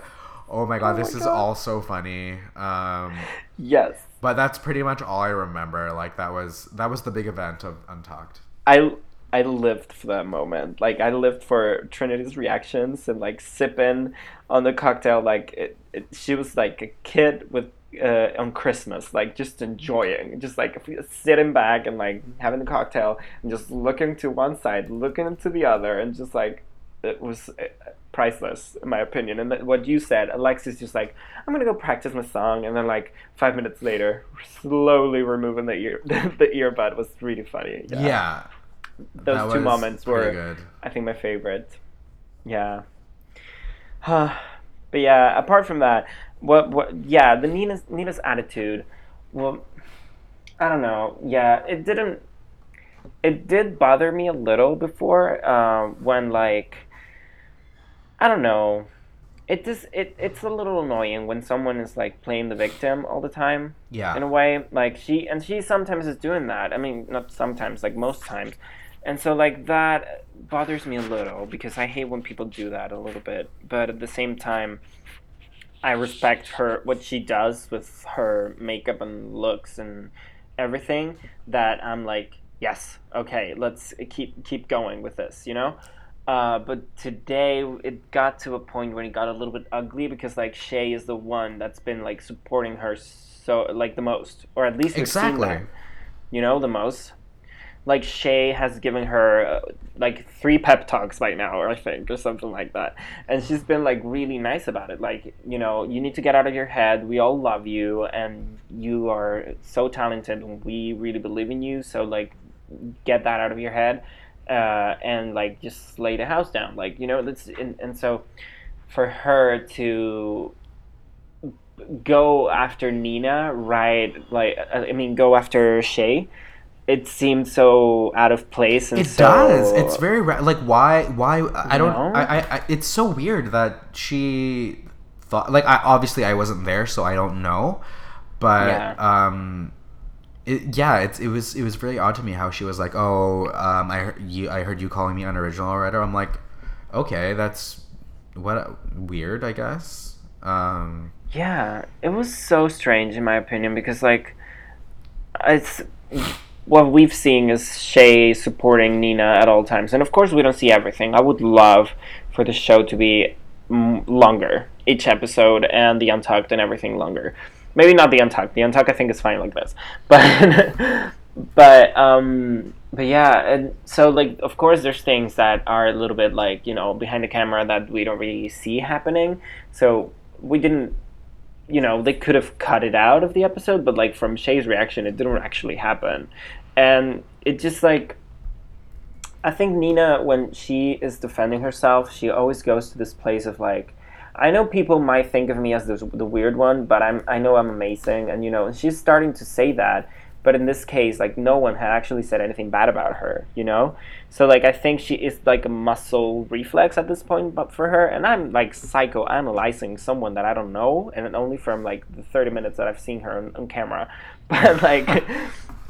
oh my god, oh this my is god. all so funny. Um, yes, but that's pretty much all I remember. Like that was that was the big event of Untucked. I I lived for that moment. Like I lived for Trinity's reactions and like sipping on the cocktail. Like it, it, she was like a kid with uh, on Christmas, like just enjoying, just like sitting back and like having the cocktail and just looking to one side, looking to the other, and just like it was uh, priceless in my opinion. And what you said, Alexis just like I'm gonna go practice my song, and then like five minutes later, slowly removing the ear the earbud was really funny. Yeah. yeah those two moments were good. I think my favorite. Yeah. but yeah, apart from that, what what yeah, the Nina's Nina's attitude, well I don't know. Yeah, it didn't it did bother me a little before uh, when like I don't know it just it it's a little annoying when someone is like playing the victim all the time. Yeah. In a way, like she and she sometimes is doing that. I mean, not sometimes, like most times. And so like that bothers me a little because I hate when people do that a little bit. But at the same time, I respect her what she does with her makeup and looks and everything that I'm like, yes, okay, let's keep keep going with this, you know? Uh, but today it got to a point where it got a little bit ugly because like Shea is the one that's been like supporting her so like the most, or at least exactly, you know, the most. Like Shea has given her uh, like three pep talks by now, or I think, or something like that, and she's been like really nice about it. Like you know, you need to get out of your head. We all love you, and you are so talented, and we really believe in you. So like, get that out of your head uh, and like just lay the house down like you know that's and, and so for her to go after Nina right like I mean go after Shea it seemed so out of place and it so, does it's very like why why I don't I, I, I it's so weird that she thought like I obviously I wasn't there so I don't know but yeah. um it, yeah, it's it was it was really odd to me how she was like, "Oh, um, I heard you I heard you calling me unoriginal writer." I'm like, okay, that's what weird, I guess. Um, yeah, it was so strange in my opinion because like, it's what we've seen is Shea supporting Nina at all times, and of course we don't see everything. I would love for the show to be longer, each episode and the Untucked and everything longer Maybe not the Untucked. The Untucked I think is fine like this, but but um but yeah and so like of course there's things that are a little bit like you know behind the camera that we don't really see happening so we didn't you know they could have cut it out of the episode but like from shea's reaction it didn't actually happen and it just like i think nina when she is defending herself she always goes to this place of like I know people might think of me as the, the weird one, but I'm I know I'm amazing, and you know, and she's starting to say that. But in this case, like no one had actually said anything bad about her, you know. So like I think she is like a muscle reflex at this point, but for her, and I'm like psychoanalyzing someone that I don't know, and only from like the 30 minutes that I've seen her on, on camera, but like.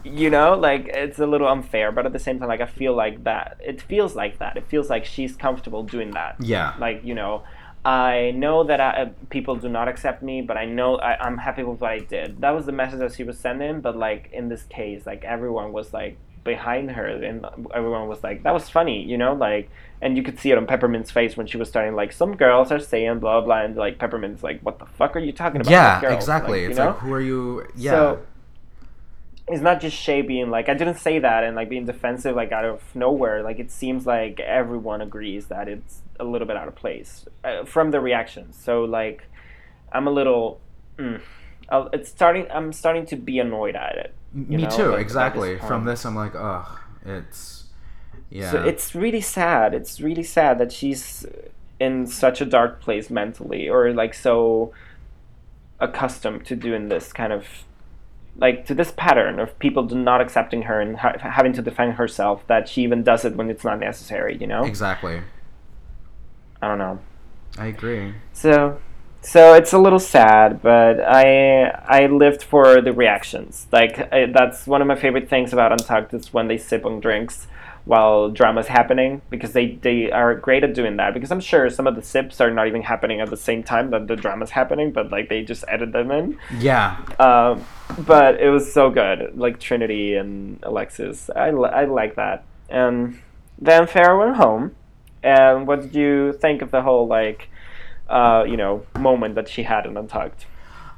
you know like it's a little unfair but at the same time like i feel like that it feels like that it feels like she's comfortable doing that yeah like you know I know that I, uh, people do not accept me, but I know I, am happy with what I did. That was the message that she was sending. But like in this case, like everyone was like behind her, and everyone was like, "That was funny," you know, like. And you could see it on Peppermint's face when she was starting like, "Some girls are saying blah blah," and like Peppermint's like, "What the fuck are you talking about?" Yeah, exactly. Like, it's know? like, who are you? Yeah. So, it's not just Shea being like I didn't say that and like being defensive like out of nowhere. Like it seems like everyone agrees that it's a little bit out of place uh, from the reactions. So like I'm a little. Mm, it's starting. I'm starting to be annoyed at it. Me know, too, like, exactly. From this, I'm like, ugh, it's yeah. So it's really sad. It's really sad that she's in such a dark place mentally, or like so accustomed to doing this kind of like to this pattern of people not accepting her and ha- having to defend herself that she even does it when it's not necessary. You know, exactly. I don't know. I agree. So, so it's a little sad, but I I lived for the reactions. Like I, that's one of my favorite things about Untucked is when they sip on drinks while drama's happening because they they are great at doing that. Because I'm sure some of the sips are not even happening at the same time that the drama's happening, but like they just edit them in. Yeah. Um, but it was so good, like Trinity and Alexis. I, li- I like that. And then Farrah went home. And what did you think of the whole like, uh, you know, moment that she had in Untucked?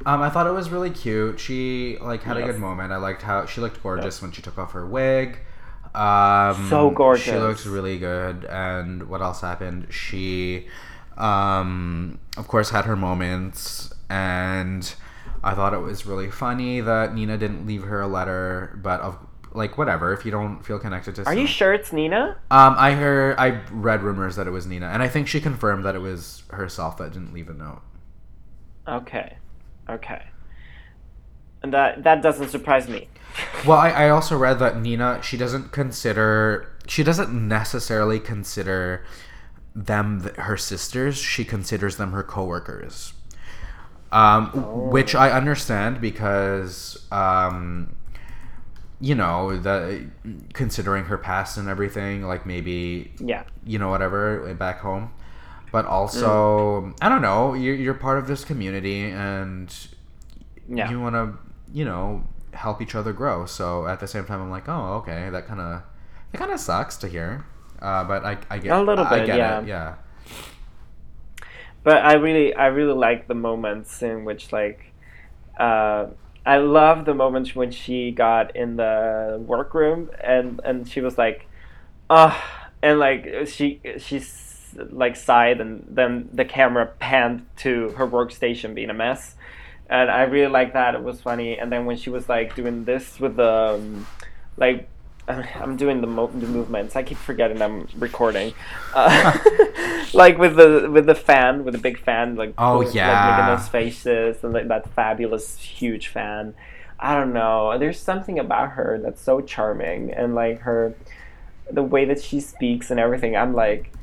Um, I thought it was really cute. She like had a good moment. I liked how she looked gorgeous when she took off her wig. Um, So gorgeous. She looks really good. And what else happened? She, um, of course, had her moments, and I thought it was really funny that Nina didn't leave her a letter. But of like whatever, if you don't feel connected to, Are you sure it's Nina? Um, I heard, I read rumors that it was Nina, and I think she confirmed that it was herself that didn't leave a note. Okay, okay. And that that doesn't surprise me. Well, I, I also read that Nina, she doesn't consider, she doesn't necessarily consider them th- her sisters. She considers them her coworkers. Um, which I understand because, um, you know, the considering her past and everything, like maybe Yeah. you know whatever back home but also i don't know you're, you're part of this community and Yeah. you want to you know help each other grow. So at the same time i'm like oh okay that kind of it kind of sucks to hear. Uh, but I, I get A little I bit, get yeah. it yeah. but I really I really like the moments in which like uh, I love the moments when she got in the workroom and and she was like ah and like she she's like sighed and then the camera panned to her workstation being a mess and I really like that it was funny and then when she was like doing this with the um, like I'm doing the, mo- the movements. I keep forgetting I'm recording. Uh, like with the with the fan, with the big fan, like Oh, like yeah. making those faces and like that fabulous huge fan. I don't know. There's something about her that's so charming and like her, the way that she speaks and everything. I'm like,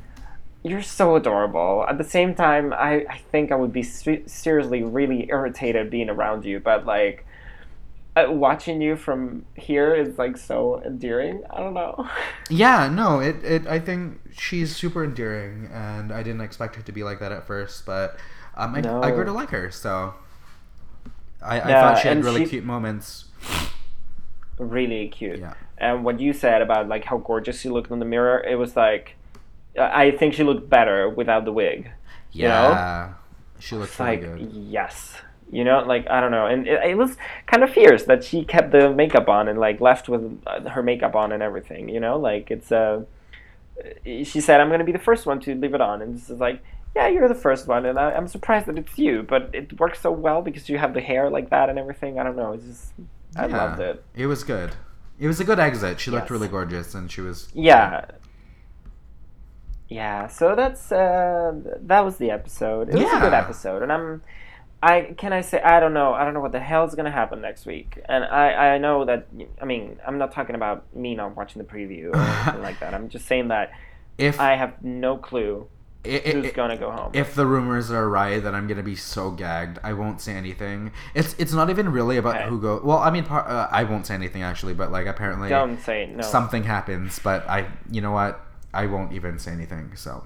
you're so adorable. At the same time, I I think I would be se- seriously really irritated being around you, but like uh, watching you from here is like so endearing. I don't know. yeah no it, it i think she's super endearing and i didn't expect her to be like that at first but um, I, I grew to like her so i, I Yeah, thought she had really she- cute moments really cute. yeah And what you said about like how gorgeous she looked in the mirror, it was like, I think she looked better without the wig. You know? yeah she really like good yes, you know, like I don't know, and it, it was kind of fierce that she kept the makeup on and like left with uh, her makeup on and everything. You know, like it's Uh, she said, "I'm going to be the first one to leave it on," and this is like. Yeah, you're the first one, and I, I'm surprised that it's you. But it works so well because you have the hair like that and everything. I don't know. It's just, I Yeah. loved it. It was good. It was a good exit. She looked really gorgeous, and she was. yeah yeah so that's uh that was the episode it was a good episode and i'm i can i say i don't know i don't know what the hell's gonna happen next week and i i know that i mean i'm not talking about me not watching the preview or anything like that i'm just saying that If i have no clue i- i- who's gonna go home if the rumors are right, then I'm gonna be so gagged. I won't say anything. It's it's not even really about Okay. who go. Well, I mean, par- uh, I won't say anything actually, but like apparently don't say no something happens. But I, you know what? I won't even say anything. So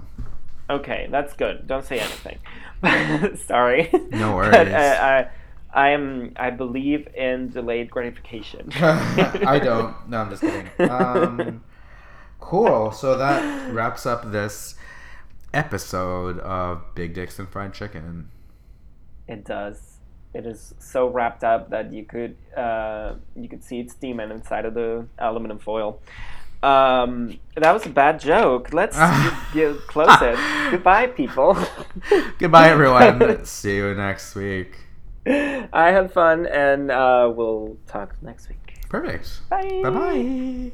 Okay, that's good. Don't say anything. Sorry. No But, worries. uh, I, I am. I believe in delayed gratification. I don't. No, I'm just kidding. Um, cool. So that wraps up this episode of Big Dicks and Fried Chicken. It does. it is so wrapped up that you could uh, you could see it steaming inside of the aluminum foil. Um, that was a bad joke. Let's get close it. Goodbye, people. Goodbye, everyone. See you next week. I had fun, and uh, we'll talk next week. Perfect. Bye. Bye bye.